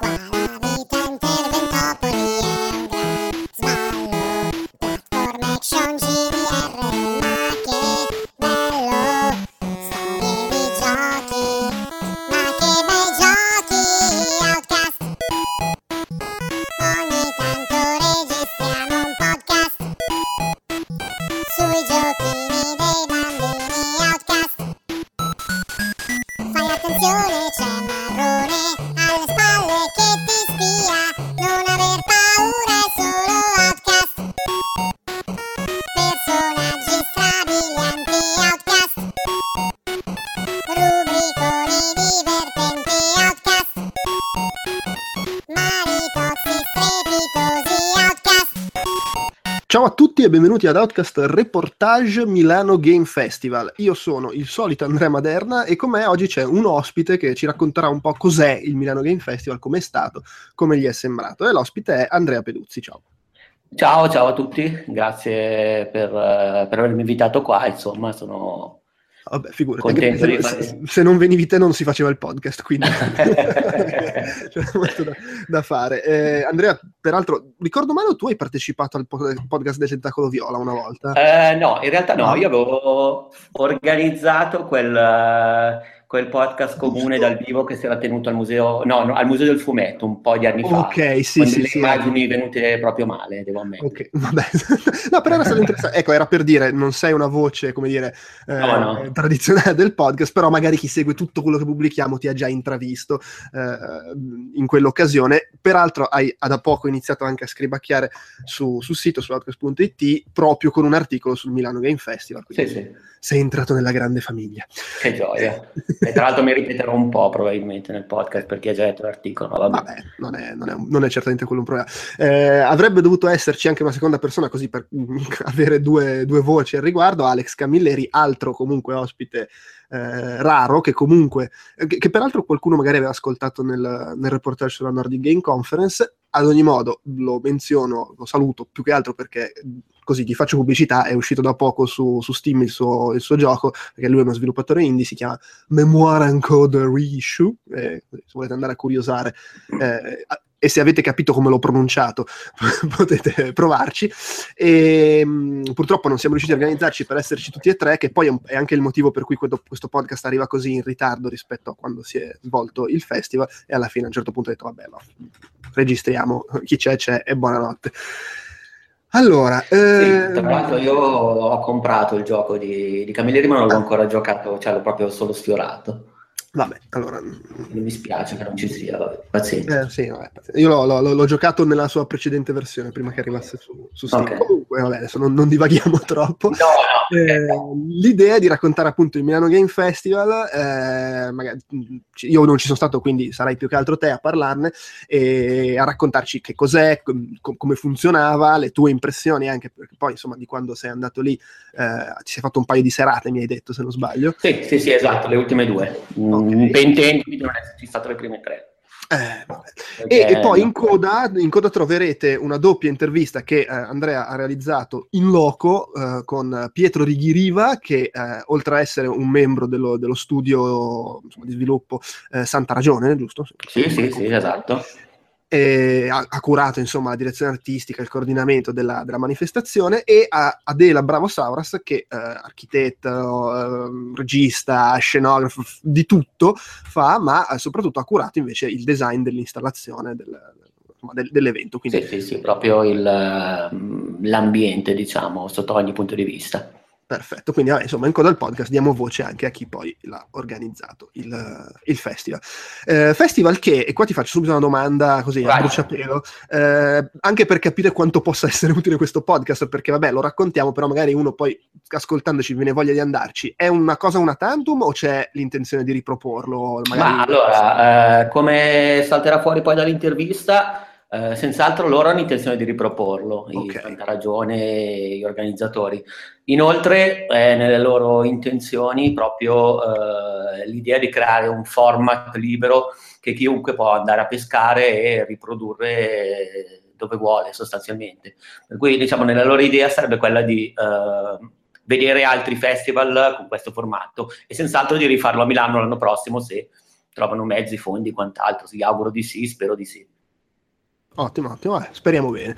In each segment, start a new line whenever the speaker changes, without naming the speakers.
Qua
tutti e benvenuti ad Outcast Reportage Milano Game Festival. Io sono il solito Andrea Maderna e con me oggi c'è un ospite che ci racconterà un po' cos'è il Milano Game Festival, com'è stato, come gli è sembrato. E l'ospite è Andrea Peduzzi. Ciao.
Ciao, ciao a tutti, grazie per, eh, per avermi invitato qua, insomma, sono
Vabbè, figurati, se,
fare-
se non venivi te non si faceva il podcast, quindi c'è molto da, da fare. Eh, Andrea, peraltro, ricordo male o tu hai partecipato al po- podcast del Tentacolo Viola una volta?
Eh, no, in realtà no,
No?
io avevo organizzato quel, eh, quel podcast comune dal vivo che si era tenuto al museo, no, no, al museo del fumetto un po' di anni fa,
Ok, sì,
con
sì,
delle
sì.
immagini venute proprio male, devo ammettere.
Ok, vabbè. no, però era stato interessante. Ecco, era per dire, non sei una voce, come dire, eh,
No, no.
tradizionale del podcast, però magari chi segue tutto quello che pubblichiamo ti ha già intravisto eh, in quell'occasione. Peraltro hai ha da poco iniziato anche a scribacchiare su- sul sito, su outcast.it, proprio con un articolo sul Milano Game Festival.
Sì,
Quindi
sì,
sei entrato nella grande famiglia.
che gioia. E tra l'altro mi ripeterò un po' probabilmente nel podcast perché già letto l'articolo, vabbè.
Vabbè, non è, non è- non è certamente quello un problema. Eh, avrebbe dovuto esserci anche una seconda persona così per avere due, due voci al riguardo, Alex Camilleri, altro comunque ospite eh, raro, che comunque, eh, che, che peraltro qualcuno magari aveva ascoltato nel, nel reportage sulla Nordic Game Conference. Ad ogni modo, lo menziono, lo saluto più che altro perché così gli faccio pubblicità, è uscito da poco su, su Steam il suo, il suo gioco, perché lui è uno sviluppatore indie, si chiama Memoir and Code Reissue, eh, se volete andare a curiosare eh, e se avete capito come l'ho pronunciato potete provarci. E mh, purtroppo non siamo riusciti a organizzarci per esserci tutti e tre che poi è, un- è anche il motivo per cui questo, questo podcast arriva così in ritardo rispetto a quando si è svolto il festival e alla fine a un certo punto ho detto vabbè no, registriamo chi c'è c'è e buonanotte allora
Sì,
eh,
tra l'altro io ho comprato il gioco di, di Camilleri ma non l'ho ancora giocato, cioè l'ho proprio solo sfiorato.
Vabbè allora
Mi dispiace che non ci sia, vabbè, pazienza.
Eh, sì, vabbè, io l'ho, l'ho- l'ho giocato nella sua precedente versione prima che arrivasse su, su Steam.
Ok.
Comunque, vabbè, adesso non, non divaghiamo troppo.
No, no,
Eh, l'idea è di raccontare appunto il Milano Game Festival, eh, magari- io non ci sono stato quindi sarai più che altro te a parlarne e a raccontarci che cos'è, com- com- come funzionava, le tue impressioni anche perché poi insomma di quando sei andato lì eh, ti sei fatto un paio di serate mi hai detto se non sbaglio.
Sì, sì, sì, esatto, le ultime due.
Ok.
Mm, Pentendo di non esserci stato le prime tre.
Eh, vabbè. E, e poi in coda, in coda troverete una doppia intervista che eh, Andrea ha realizzato in loco eh, con Pietro Righiriva, che eh, oltre a essere un membro dello, dello studio insomma, di sviluppo eh, Santa Ragione, giusto?
Sì, sì, sì, esatto.
E ha, ha curato insomma la direzione artistica, il coordinamento della, della manifestazione e a Adela Bravo Sauras che eh, architetto, eh, regista, scenografo, di tutto fa, ma eh, soprattutto ha curato invece il design dell'installazione del- del- dell'evento. Quindi
Sì, sì, sì, proprio il, ehm, l'ambiente, diciamo, sotto ogni punto di vista.
Perfetto, quindi vabbè, insomma in coda al podcast diamo voce anche a chi poi l'ha organizzato il, il festival. Eh, festival che, e qua ti faccio subito una domanda così a
Vai.
bruciapelo, eh, anche per capire quanto possa essere utile questo podcast, perché vabbè lo raccontiamo, però magari uno poi ascoltandoci viene voglia di andarci. È una cosa una tantum o c'è l'intenzione di riproporlo?
Ma allora, eh, come salterà fuori poi dall'intervista, eh, senz'altro loro hanno intenzione di riproporlo,
Ok.
i Tanta Ragione gli organizzatori. Inoltre, è nelle loro intenzioni proprio eh, l'idea di creare un format libero che chiunque può andare a pescare e riprodurre dove vuole sostanzialmente. Per cui, diciamo, nella loro idea sarebbe quella di eh, vedere altri festival con questo formato e senz'altro di rifarlo a Milano l'anno prossimo se trovano mezzi, fondi, quant'altro. Si auguro di sì, spero di sì.
Ottimo, ottimo, eh, speriamo bene.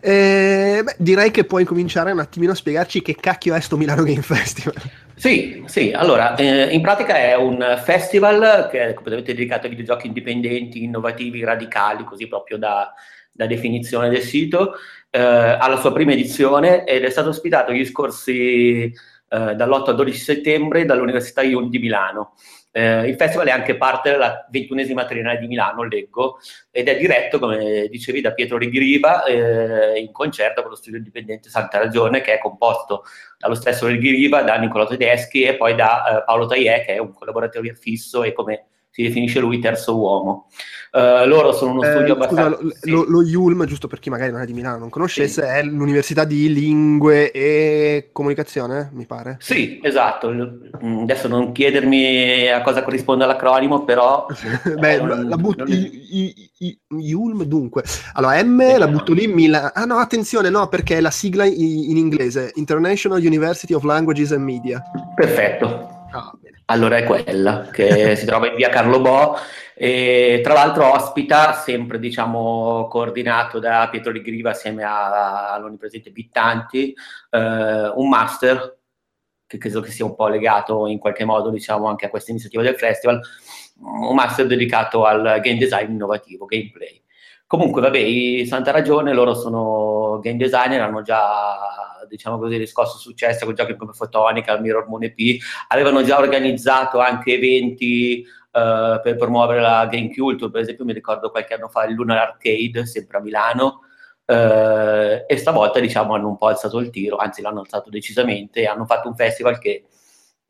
Eh, beh, direi che puoi cominciare un attimino a spiegarci che cacchio è sto Milano Game Festival.
Sì, sì, allora, eh, in pratica è un festival che è completamente dedicato ai videogiochi indipendenti, innovativi, radicali, così proprio da, da definizione del sito, eh, alla sua prima edizione ed è stato ospitato gli scorsi eh, dall'8 al 12 settembre dall'Università IUN di Milano. Eh, il festival è anche parte della ventunesima triennale di Milano, leggo, ed è diretto, come dicevi, da Pietro Righiriva eh, in concerto con lo studio indipendente Santa Ragione, che è composto dallo stesso Righiriva, da Nicolò Tedeschi e poi da eh, Paolo Tagliè, che è un collaboratore fisso e come si definisce lui terzo uomo. Uh, loro sono uno studio eh, abbastanza...
Scusa, lo, lo, lo, IULM, giusto per chi magari non è di Milano, non conoscesse, sì. è l'Università di Lingue e Comunicazione, mi pare?
Sì, esatto. Mm, adesso non chiedermi a cosa corrisponde l'acronimo, però...
Beh, non, la butto... Non... IULM, dunque. Allora, M sì, la butto lì, Milano... Ah no, attenzione, no, perché è la sigla in, in inglese, International University of Languages and Media.
Perfetto. Ah, allora è quella che si trova in via Carlo Bo e tra l'altro ospita sempre diciamo coordinato da Pietro Ligriva assieme all'onnipresente Bittanti eh, un master che credo che sia un po' legato in qualche modo diciamo anche a questa iniziativa del festival un master dedicato al game design innovativo, gameplay. Comunque, vabbè, Santa Ragione, loro sono game designer, hanno già, diciamo così, riscosso successo con giochi come Fotonica, Mirror Moon EP, avevano già organizzato anche eventi uh, per promuovere la Game Culture, per esempio mi ricordo qualche anno fa il Lunar Arcade, sempre a Milano, uh, e stavolta, diciamo, hanno un po' alzato il tiro, anzi l'hanno alzato decisamente, e hanno fatto un festival che,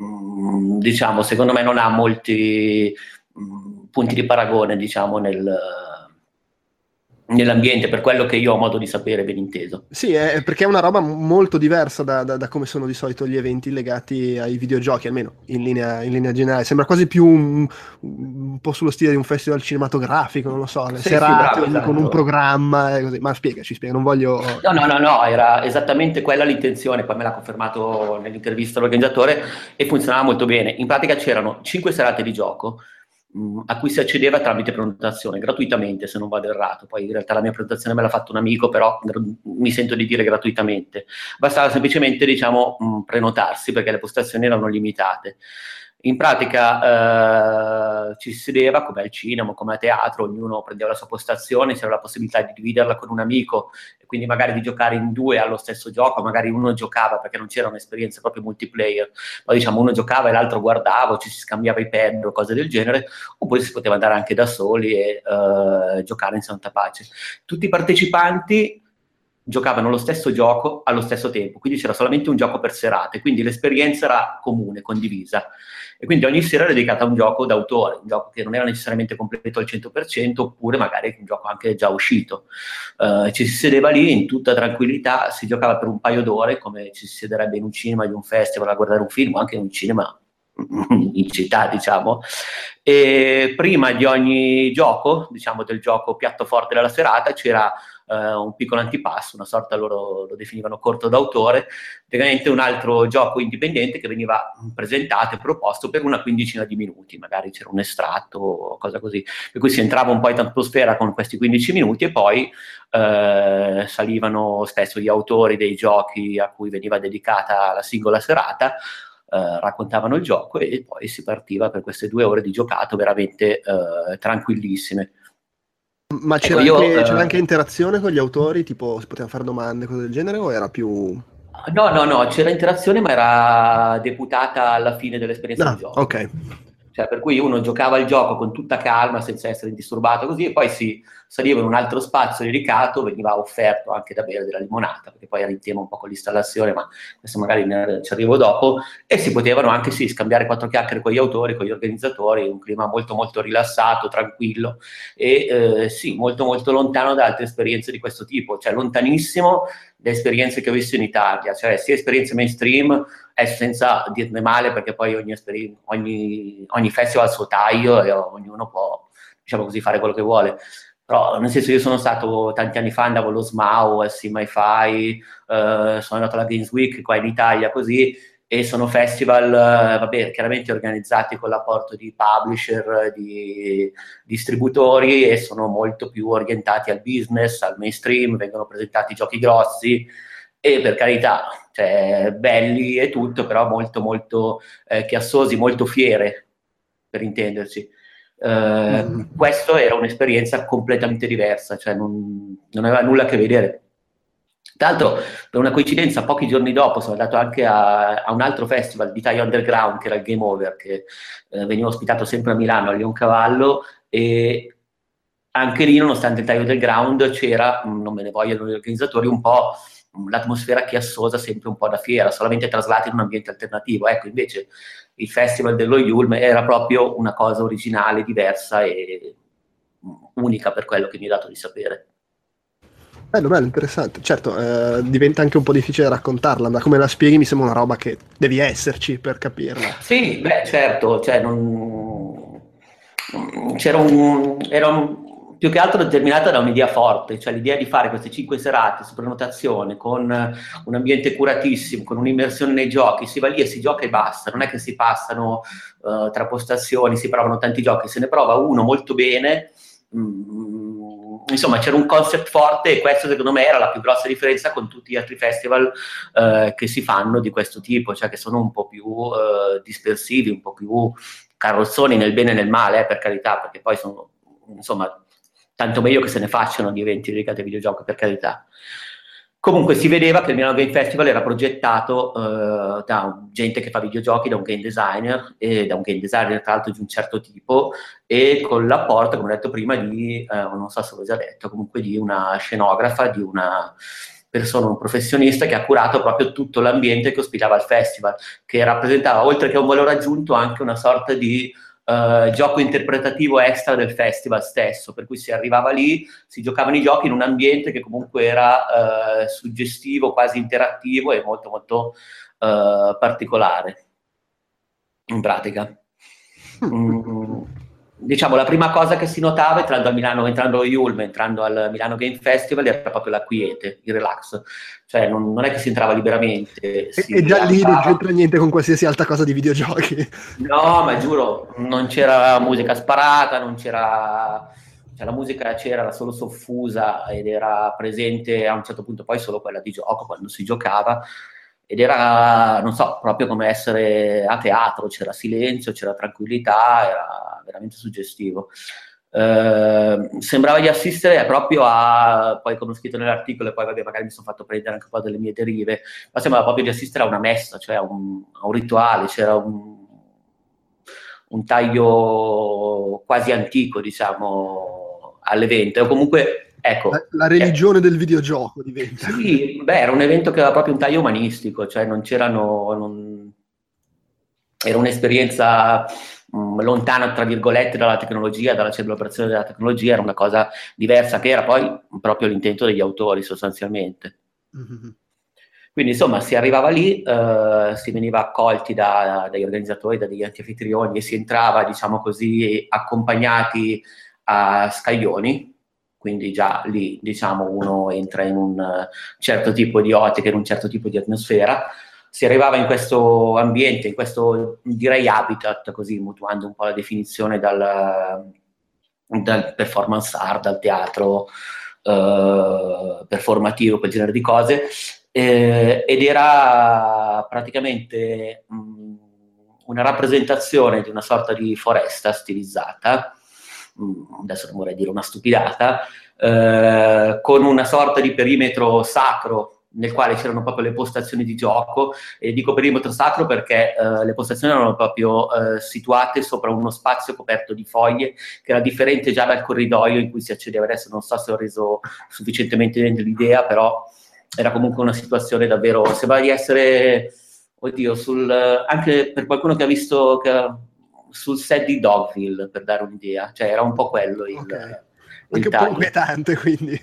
mm, diciamo, secondo me non ha molti mm, punti di paragone, diciamo, nel nell'ambiente, per quello che io ho modo di sapere ben inteso.
Sì, è perché è una roba molto diversa da, da, da come sono di solito gli eventi legati ai videogiochi, almeno in linea, in linea generale. Sembra quasi più un, un, po' sullo stile di un festival cinematografico, non lo so, le sì, serate sì, bravo, con esatto. un programma e così. Ma spiegaci, spiega, non voglio...
No, no, no, no, era esattamente quella l'intenzione, poi me l'ha confermato nell'intervista l'organizzatore e funzionava molto bene. In pratica c'erano cinque serate di gioco, Mm, a cui si accedeva tramite prenotazione, gratuitamente se non vado errato. Poi in realtà la mia prenotazione me l'ha fatto un amico, però mi sento di dire gratuitamente. Bastava semplicemente, diciamo, mm, prenotarsi perché le postazioni erano limitate in pratica eh, ci si sedeva come al cinema, come a teatro, ognuno prendeva la sua postazione, c'era la possibilità di dividerla con un amico quindi magari di giocare in due allo stesso gioco, magari uno giocava perché non c'era un'esperienza proprio multiplayer, poi diciamo uno giocava e l'altro guardava, ci si scambiava i pad o cose del genere, oppure si poteva andare anche da soli e eh, giocare in santa pace. Tutti i partecipanti giocavano lo stesso gioco allo stesso tempo, quindi c'era solamente un gioco per serate, quindi l'esperienza era comune, condivisa. E quindi ogni sera era dedicata a un gioco d'autore, un gioco che non era necessariamente completo al 100%, oppure magari un gioco anche già uscito. Uh, ci si sedeva lì in tutta tranquillità, si giocava per un paio d'ore, come ci si siederebbe in un cinema, di un festival a guardare un film, anche in un cinema in città, diciamo. E prima di ogni gioco, diciamo del gioco piatto forte della serata, c'era uh, un piccolo antipasto, una sorta loro lo definivano corto d'autore, praticamente un altro gioco indipendente che veniva presentato e proposto per una quindicina di minuti, magari c'era un estratto o cosa così, per cui si entrava un po' in atmosfera con questi 15 minuti e poi uh, salivano spesso gli autori dei giochi a cui veniva dedicata la singola serata, Uh, raccontavano il gioco e poi si partiva per queste due ore di giocato veramente uh, tranquillissime.
Ma c'era, ecco, io, anche, c'era uh, anche, interazione con gli autori, tipo si potevano fare domande, cose del genere, o era più...
No, no, no, c'era interazione, ma era deputata alla fine dell'esperienza
ah,
di gioco.
Ok.
Cioè, per cui uno giocava il gioco con tutta calma, senza essere disturbato così, e poi si saliva in un altro spazio dedicato, veniva offerto anche da bere della limonata, perché poi era in tema un po' con l'installazione, ma questo magari ne, ci arrivo dopo, e si potevano anche sì, scambiare quattro chiacchiere con gli autori, con gli organizzatori, un clima molto molto rilassato, tranquillo, e eh, sì, molto molto lontano da altre esperienze di questo tipo, cioè lontanissimo da esperienze che ho visto in Italia, cioè sia esperienze mainstream, è senza dirne male, perché poi ogni, ogni, ogni festival ha il suo taglio e ognuno può, diciamo così, fare quello che vuole. Però nel senso io sono stato tanti anni fa, andavo allo SMAU, al SeaMyFi, eh, sono andato alla Games Week qua in Italia così, e e sono festival, eh, vabbè, chiaramente organizzati con l'apporto di publisher, di distributori e sono molto più orientati al business, al mainstream, vengono presentati giochi grossi e per carità, cioè belli e tutto, però molto molto eh, chiassosi, molto fiere, per intenderci. Eh, mm. Questo era un'esperienza completamente diversa, cioè non, non aveva nulla a che vedere tra l'altro, per una coincidenza, pochi giorni dopo sono andato anche a, a un altro festival di Thai Underground, che era il Game Over, che eh, veniva ospitato sempre a Milano, a Leoncavallo, e anche lì, nonostante il Thai Underground, c'era, non me ne vogliono gli organizzatori, un po' l'atmosfera chiassosa, sempre un po' da fiera, solamente traslati in un ambiente alternativo. Ecco, invece il festival dello Yulm era proprio una cosa originale, diversa e mm, unica per quello che mi ha dato di sapere.
Bello, bello, interessante. Certo, eh, diventa anche un po' difficile raccontarla, ma come la spieghi mi sembra una roba che devi esserci per capirla.
Sì, beh, certo, cioè non... c'era un... era un... più che altro determinata da un'idea forte, cioè l'idea di fare queste cinque serate su prenotazione con un ambiente curatissimo, con un'immersione nei giochi, si va lì e si gioca e basta, non è che si passano uh, tra postazioni, si provano tanti giochi, se ne prova uno molto bene. Mm, insomma c'era un concept forte e questo secondo me era la più grossa differenza con tutti gli altri festival eh, che si fanno di questo tipo, cioè che sono un po' più eh, dispersivi, un po' più carrozzoni nel bene e nel male, eh, per carità, perché poi sono, insomma, tanto meglio che se ne facciano di eventi dedicati ai videogiochi, per carità. Comunque si vedeva che il Milano Game Festival era progettato uh, da gente che fa videogiochi, da un game designer, e da un game designer tra l'altro di un certo tipo, e con l'apporto, come ho detto prima, di, uh, non so se l'ho già detto, comunque di una scenografa, di una persona, un professionista che ha curato proprio tutto l'ambiente che ospitava il festival, che rappresentava, oltre che un valore aggiunto, anche una sorta di Uh, gioco interpretativo extra del festival stesso, per cui si arrivava lì, si giocavano i giochi in un ambiente che comunque era uh, suggestivo, quasi interattivo e molto molto uh, particolare in pratica. Mm diciamo, la prima cosa che si notava entrando a Milano, entrando a Yulm, entrando al Milano Game Festival era proprio la quiete, il relax. Cioè, non, non è che si entrava liberamente.
Si e, già lì non c'entra niente con qualsiasi altra cosa di videogiochi.
No, ma giuro, non c'era musica sparata, non c'era... Cioè, la musica c'era, era solo soffusa ed era presente a un certo punto poi solo quella di gioco, quando si giocava ed era, non so, proprio come essere a teatro, c'era silenzio, c'era tranquillità, era veramente suggestivo. Eh, sembrava di assistere proprio a, poi come ho scritto nell'articolo e poi vabbè, magari mi sono fatto prendere anche un po' delle mie derive, ma sembrava proprio di assistere a una messa, cioè a un, a un rituale, c'era un, un taglio quasi antico, diciamo, all'evento, o comunque Ecco,
la, la religione eh, del videogioco diventa.
Sì, beh, era un evento che aveva proprio un taglio umanistico, cioè non c'erano... Non... Era un'esperienza mh, mm, lontana, tra virgolette, dalla tecnologia, dalla celebrazione della tecnologia, era una cosa diversa, che era poi proprio l'intento degli autori sostanzialmente. Mm-hmm. Quindi insomma si arrivava lì, eh, si veniva accolti da, dagli organizzatori, da degli anfitrioni e si entrava, diciamo così, accompagnati a scaglioni, quindi già lì diciamo uno entra in un certo tipo di ottica, in un certo tipo di atmosfera. Si arrivava in questo ambiente, in questo direi habitat, così mutuando un po' la definizione dal, dal performance art, dal teatro eh, performativo, quel genere di cose, eh, ed era praticamente mh, una rappresentazione di una sorta di foresta stilizzata Mm, adesso non vorrei dire una stupidata, eh, con una sorta di perimetro sacro nel quale c'erano proprio le postazioni di gioco. E dico perimetro sacro perché eh, le postazioni erano proprio eh, situate sopra uno spazio coperto di foglie che era differente già dal corridoio in cui si accedeva adesso non so se ho reso sufficientemente l'idea però era comunque una situazione davvero sembrava di essere oddio sul, anche per qualcuno che ha visto che sul set di Dogville, per dare un'idea. Cioè, era un po' quello il, okay.
Anche un po' inquietante, quindi.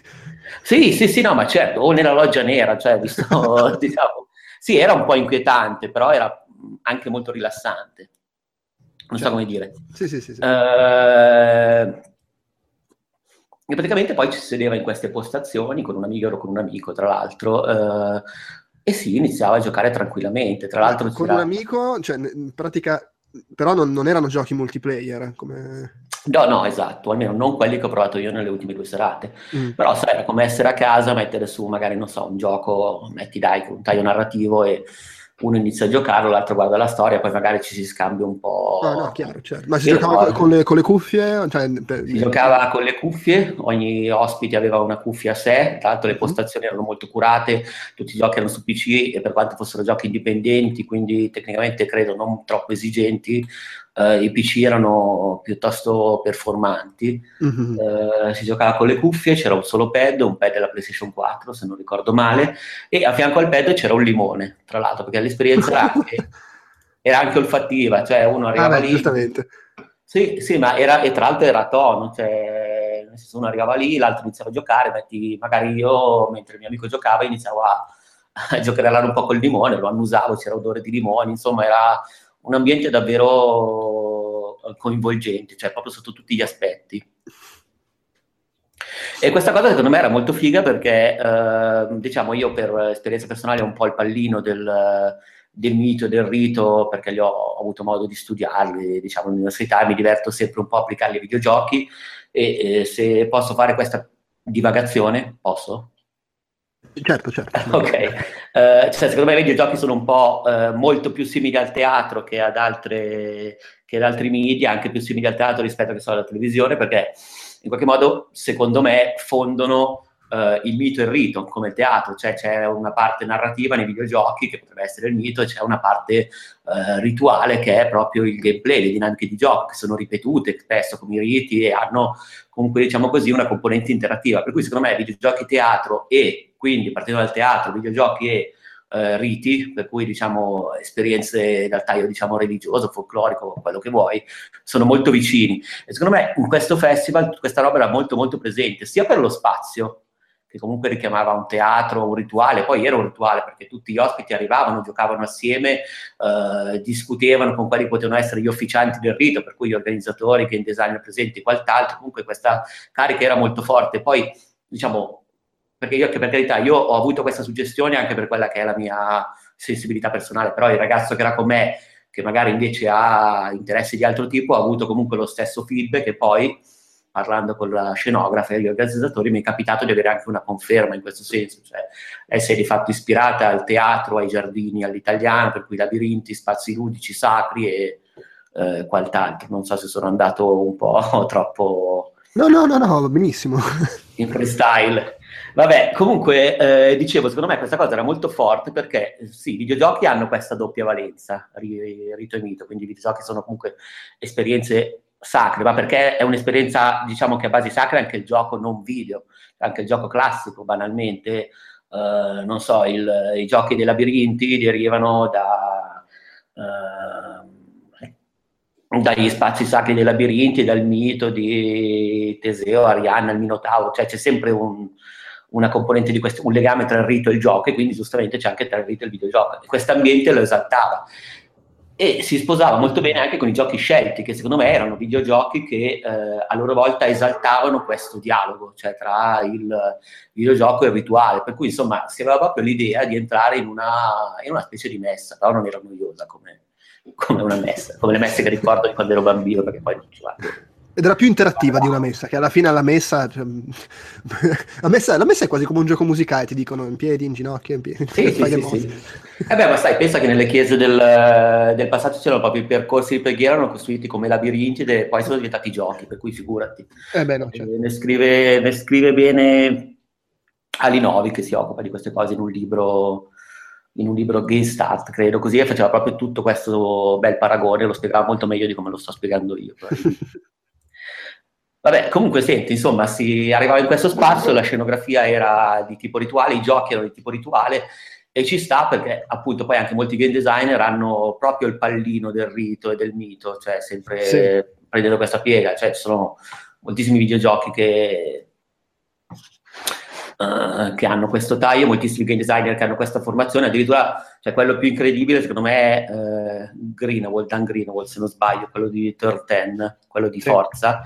Sì, sì, sì, no, ma certo, o nella loggia nera, cioè, visto, diciamo, sì, era un po' inquietante, però era anche molto rilassante. Non certo. so come dire.
Sì, sì, sì. sì.
Uh, e praticamente poi ci si sedeva in queste postazioni con un amico, ero con un amico, tra l'altro, uh, e sì, iniziava a giocare tranquillamente. Tra l'altro,
con
c'era...
un amico, cioè in pratica, però non, non erano giochi multiplayer come...
No, no, esatto, almeno non quelli che ho provato io nelle ultime due serate. Mm. Però sai, era come essere a casa, mettere su magari, non so, un gioco, metti dai, un taglio narrativo e uno inizia a giocarlo, l'altro guarda la storia, poi magari ci si scambia un po'.
No, no, chiaro, certo. Ma si giocava poi... con, le, con, le, cuffie? Cioè.
Si giocava con le cuffie, ogni ospite aveva una cuffia a sé, tra l'altro le mhm. postazioni erano molto curate, tutti i giochi erano su PC e per quanto fossero giochi indipendenti, quindi tecnicamente credo non troppo esigenti, Uh, i PC erano piuttosto performanti, mm-hmm. uh, si giocava con le cuffie, c'era un solo pad, un pad della PlayStation 4 se non ricordo male, e a fianco al pad c'era un limone, tra l'altro, perché l'esperienza era anche, era anche olfattiva, cioè uno arrivava
ah,
beh,
lì... Giustamente.
Sì, sì, ma era, e tra l'altro era a tono, cioè nel senso uno arrivava lì, l'altro iniziava a giocare, metti, magari io, mentre il mio amico giocava, iniziavo a, a giocherellare un po' col limone, lo annusavo, c'era odore di limone, insomma era un ambiente davvero coinvolgente, cioè proprio sotto tutti gli aspetti. E questa cosa secondo me era molto figa perché, eh, diciamo, io per esperienza personale ho un po' il pallino del, del mito e del rito perché li ho, ho, avuto modo di studiarli, diciamo, all'università e mi diverto sempre un po' a applicarli ai videogiochi e, e se posso fare questa divagazione, posso?
Certo, certo.
ok, uh, cioè, secondo me i videogiochi sono un po' uh, molto più simili al teatro che ad, altre, che ad altri media, anche più simili al teatro rispetto so, alla televisione, perché in qualche modo, secondo me, fondono uh, il mito e il rito, come il teatro, cioè c'è una parte narrativa nei videogiochi che potrebbe essere il mito e c'è una parte rituale che è proprio il gameplay, le dinamiche di gioco che sono ripetute spesso come i riti e hanno comunque, diciamo così, una componente interattiva. Per cui secondo me videogiochi teatro e quindi partendo dal teatro, videogiochi e eh, riti, per cui diciamo esperienze dal taglio diciamo religioso, folclorico, quello che vuoi, sono molto vicini. E secondo me in questo festival questa roba era molto molto presente, sia per lo spazio, che comunque richiamava un teatro, un rituale, poi era un rituale perché tutti gli ospiti arrivavano, giocavano assieme, eh, discutevano con quali potevano essere gli ufficianti del rito, per cui gli organizzatori, game designer presenti e quant'altro, comunque questa carica era molto forte. Poi, diciamo, perché io, per carità, io ho avuto questa suggestione anche per quella che è la mia sensibilità personale, però il ragazzo che era con me, che magari invece ha interessi di altro tipo, ha avuto comunque lo stesso feedback e poi, parlando con la scenografa e gli organizzatori, mi è capitato di avere anche una conferma in questo senso, cioè essere di fatto ispirata al teatro, ai giardini, all'italiano, per cui labirinti, spazi ludici, sacri e eh, quant'altro. Non so se sono andato un po' troppo...
No, no, no, no, benissimo.
In freestyle. Vabbè, comunque, eh, dicevo, secondo me questa cosa era molto forte perché sì, i videogiochi hanno questa doppia valenza, rito e mito, quindi i videogiochi sono comunque esperienze sacre, ma perché è un'esperienza, diciamo che a base sacra anche il gioco non video, anche il gioco classico, banalmente, eh, non so, il, i giochi dei labirinti derivano da... Eh, dagli spazi sacri dei labirinti, dal mito di Teseo, Arianna, il Minotauro, cioè c'è sempre un, una componente di questo, un legame tra il rito e il gioco e quindi giustamente c'è anche tra il rito e il videogioco. E questo ambiente lo esaltava e si sposava molto bene anche con i giochi scelti, che secondo me erano videogiochi che eh, a loro volta esaltavano questo dialogo, cioè tra il videogioco e il rituale, per cui insomma si aveva proprio l'idea di entrare in una, in una specie di messa, però non era noiosa come, come una messa, come le messe che ricordo di quando ero bambino, perché poi non ci vado.
Ed era più interattiva di una messa, che alla fine alla messa, cioè, la messa, la messa è quasi come un gioco musicale, ti dicono in piedi, in ginocchio, in piedi.
Sì, sì, sì, sì. Eh beh, ma sai, pensa che nelle chiese del, del passato c'erano proprio i percorsi di preghiera, erano costruiti come labirinti e poi sono diventati giochi, per cui figurati.
Eh beh, no, certo.
ne, scrive, ne scrive bene Alinovi che si occupa di queste cose in un libro in un libro Game Start, credo, così e faceva proprio tutto questo bel paragone, lo spiegava molto meglio di come lo sto spiegando io. Vabbè, comunque senti, insomma, si arrivava in questo spazio, la scenografia era di tipo rituale, i giochi erano di tipo rituale e ci sta perché appunto poi anche molti game designer hanno proprio il pallino del rito e del mito, cioè sempre sì. prendendo questa piega, cioè ci sono moltissimi videogiochi che, uh, che hanno questo taglio, moltissimi game designer che hanno questa formazione, addirittura cioè, quello più incredibile secondo me è uh, Greenwald, Dan Greenwald se non sbaglio, quello di Turn 10, quello di sì. Forza,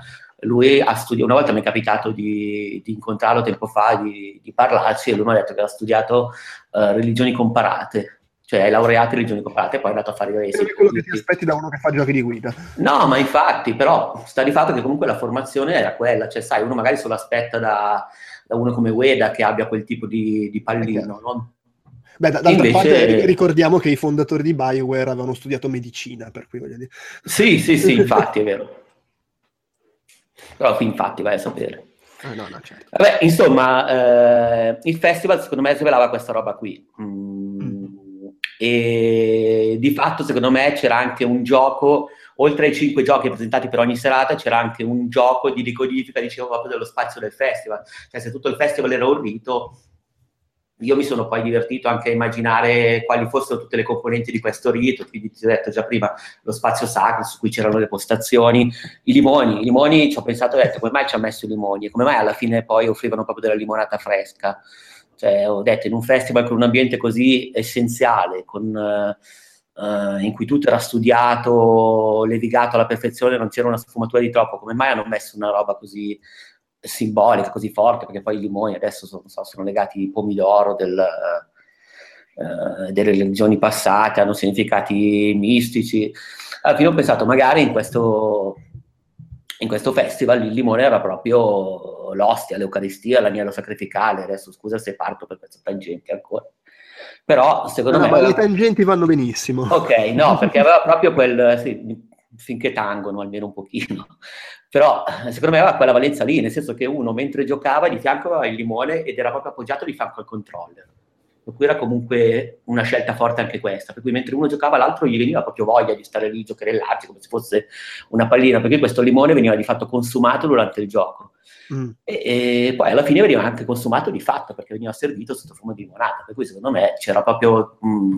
lui ha studiato, una volta mi è capitato di, di incontrarlo tempo fa, di, di, parlarci, e lui mi ha detto che ha studiato uh, religioni comparate, cioè è laureato in religioni comparate e poi è andato a fare i.
Non è quello che ti aspetti da uno che fa giochi di guida.
No, ma infatti, però sta di fatto che comunque la formazione era quella, cioè sai, uno magari se lo aspetta da, da uno come Ueda che abbia quel tipo di, di pallino, no?
Beh, d'altra Invece... parte ricordiamo che i fondatori di Bioware avevano studiato medicina, per cui voglio dire.
Sì, sì, sì, infatti è vero. Però qui infatti vai a sapere.
Ah, no, no, certo.
Vabbè, insomma, eh, il festival secondo me svelava questa roba qui. Mm, mm. E di fatto, secondo me, c'era anche un gioco, oltre ai cinque giochi presentati per ogni serata, c'era anche un gioco di decodifica, dicevo, proprio dello spazio del festival. Cioè, se tutto il festival era un rito, io mi sono poi divertito anche a immaginare quali fossero tutte le componenti di questo rito, quindi ti ho detto già prima lo spazio sacro su cui c'erano le postazioni, i limoni, i limoni ci ho pensato, ho detto come mai ci ha messo i limoni? E come mai alla fine poi offrivano proprio della limonata fresca, cioè ho detto in un festival con un ambiente così essenziale, con... Uh, in cui tutto era studiato, levigato alla perfezione, non c'era una sfumatura di troppo, come mai hanno messo una roba così simbolica, così forte, perché poi i limoni adesso sono, so, sono legati al pomidoro del, uh, delle religioni passate, hanno significati mistici. Alla fine ho pensato, magari in questo, in questo festival il limone era proprio l'ostia, l'Eucaristia, l'agnello sacrificale. Adesso scusa se parto per queste tangenti ancora. Però secondo
no,
me...
Ma
aveva...
le tangenti vanno benissimo.
Ok, no, perché aveva proprio quel... Sì, finché tangono almeno un pochino. Però secondo me aveva quella valenza lì, nel senso che uno mentre giocava di fianco aveva il limone ed era proprio appoggiato di fianco al controller. Per cui era comunque una scelta forte anche questa. Per cui mentre uno giocava l'altro gli veniva proprio voglia di stare lì, giocherellarsi come se fosse una pallina, perché questo limone veniva di fatto consumato durante il gioco. Mm. E, e, poi alla fine veniva anche consumato di fatto perché veniva servito sotto forma di limonata. Per cui secondo me c'era proprio... Mh,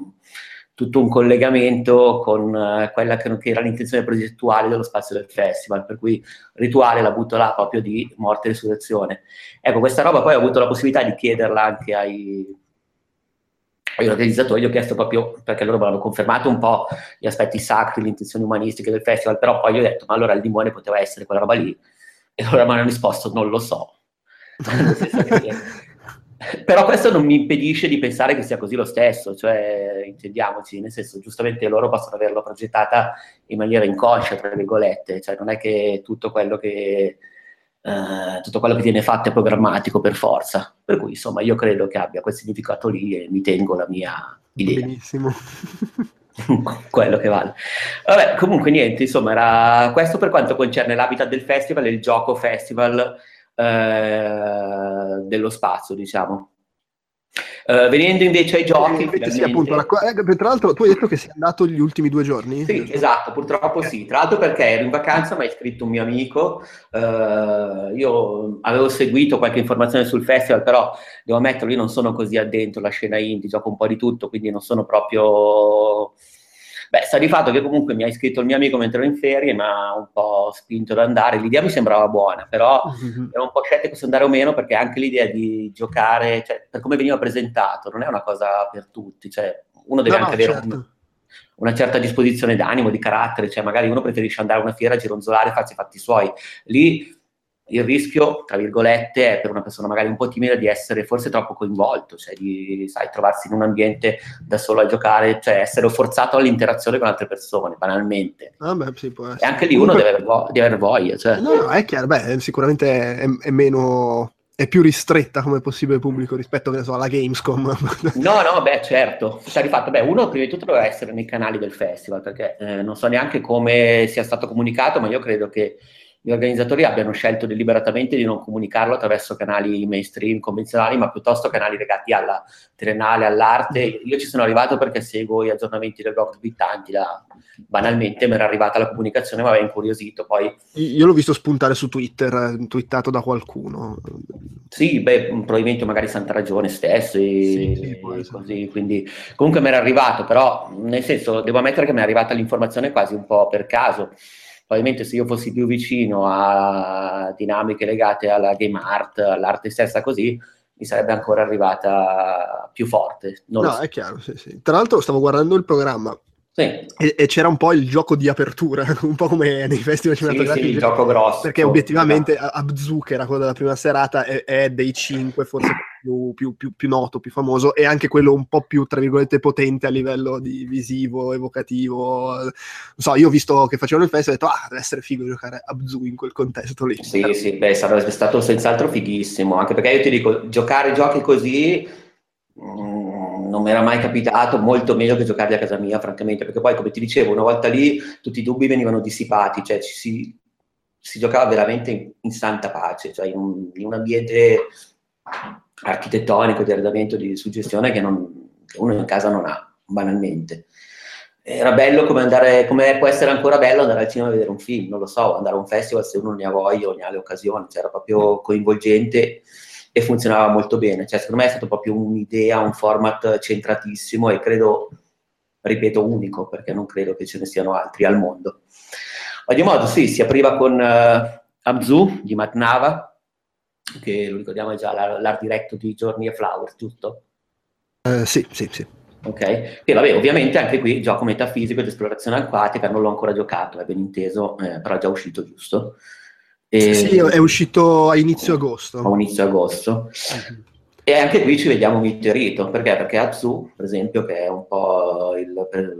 tutto un collegamento con uh, quella che, che, era l'intenzione progettuale dello spazio del festival, per cui rituale la butto là proprio di morte e risurrezione. Ecco, questa roba poi ho avuto la possibilità di chiederla anche ai, agli organizzatori, gli ho chiesto proprio, perché loro mi hanno confermato un po' gli aspetti sacri, le intenzioni umanistiche del festival, però poi gli ho detto, ma allora il limone poteva essere quella roba lì? E loro mi hanno risposto, non lo so. Però questo non mi impedisce di pensare che sia così lo stesso, cioè intendiamoci, nel senso giustamente loro possono averlo progettata in maniera inconscia, tra virgolette, cioè non è che tutto quello che, eh, tutto quello che viene fatto è programmatico per forza, per cui insomma io credo che abbia quel significato lì e mi tengo la mia idea.
Benissimo.
quello che vale. Vabbè, comunque niente, insomma era questo per quanto concerne l'habitat del festival e il gioco festival eh, dello spazio, diciamo. Uh, venendo invece ai giochi,
eh, sì, appunto, eh, tra l'altro tu hai detto che sei andato gli ultimi due giorni?
Sì, esatto, purtroppo sì. Tra l'altro perché ero in vacanza, mi ha iscritto un mio amico, uh, io avevo seguito qualche informazione sul festival, però devo ammetterlo, io non sono così addentro alla scena indie, gioco un po' di tutto, quindi non sono proprio Beh, sta di fatto che comunque mi ha iscritto il mio amico mentre ero in ferie, mi ha un po' spinto ad andare. L'idea mi sembrava buona, però mm-hmm. ero un po' scettico se andare o meno, perché anche l'idea di giocare, cioè, per come veniva presentato, non è una cosa per tutti. Cioè, uno deve no, anche certo. avere un, una certa disposizione d'animo, di carattere, cioè magari uno preferisce andare a una fiera, gironzolare, farsi i fatti suoi. Lì il rischio, tra virgolette, è per una persona magari un po' timida di essere forse troppo coinvolto, cioè di sai, trovarsi in un ambiente da solo a giocare, cioè essere forzato all'interazione con altre persone, banalmente.
Ah beh, sì,
e anche lì uno deve, deve aver voglia. Cioè.
No, no, è chiaro, beh, sicuramente è, è meno è più ristretta come possibile pubblico rispetto so, alla Gamescom.
no, no, beh, certo. Cioè, di fatto, beh, uno prima di tutto doveva essere nei canali del festival, perché eh, non so neanche come sia stato comunicato, ma io credo che gli organizzatori abbiano scelto deliberatamente di non comunicarlo attraverso canali mainstream convenzionali, ma piuttosto canali legati alla triennale, all'arte. Io ci sono arrivato perché seguo gli aggiornamenti del blog Bittanti, la, banalmente mi era arrivata la comunicazione, mi aveva incuriosito. Poi...
Io l'ho visto spuntare su Twitter, eh, twittato da qualcuno.
Sì, beh, probabilmente magari Santa Ragione stesso, sì, sì, così, quindi comunque mi era arrivato, però nel senso devo ammettere che mi è arrivata l'informazione quasi un po' per caso probabilmente se io fossi più vicino a dinamiche legate alla game art, all'arte stessa così, mi sarebbe ancora arrivata più forte.
no, so. è chiaro, sì, sì. Tra l'altro stavo guardando il programma
Sì.
E, e c'era un po' il gioco di apertura, un po' come nei festival
Sì,
cinematografici.
sì, il gioco grosso.
Perché obiettivamente Abzu, che era quello della prima serata, è, è dei cinque forse più, più, più, più noto, più famoso, e anche quello un po' più, tra virgolette, potente a livello di visivo, evocativo. Non so, io ho visto che facevano il festival e ho detto, ah, deve essere figo giocare Abzu in quel contesto lì.
Sì, sì, beh, sarebbe stato senz'altro fighissimo, anche perché io ti dico, giocare giochi così mm, non mi era mai capitato, molto meglio che giocarli a casa mia, francamente, perché poi, come ti dicevo, una volta lì tutti i dubbi venivano dissipati, cioè ci si, si giocava veramente in, in santa pace, cioè in in un ambiente architettonico, di arredamento, di suggestione che, non, che uno in casa non ha, banalmente era bello come andare, come può essere ancora bello andare al cinema a vedere un film, non lo so, andare a un festival se uno ne ha voglia o ne ha le occasioni, cioè era proprio coinvolgente e funzionava molto bene. Cioè, secondo me è stato proprio un'idea, un format centratissimo e credo, ripeto, unico, perché non credo che ce ne siano altri al mondo. Ogni modo, sì, si apriva con uh, Abzu di Matt Nava, che lo ricordiamo già l'art directo di Journey e Flowers, giusto?
Uh, sì, sì, sì.
Ok, e vabbè, ovviamente anche qui gioco metafisico ed esplorazione acquatica, non l'ho ancora giocato, è ben inteso, eh, però è già uscito, giusto?
E... Sì, è uscito a inizio agosto.
A inizio agosto. Uh-huh. E anche qui ci vediamo un perché? Perché Atsu, per esempio, che è un po' il, per,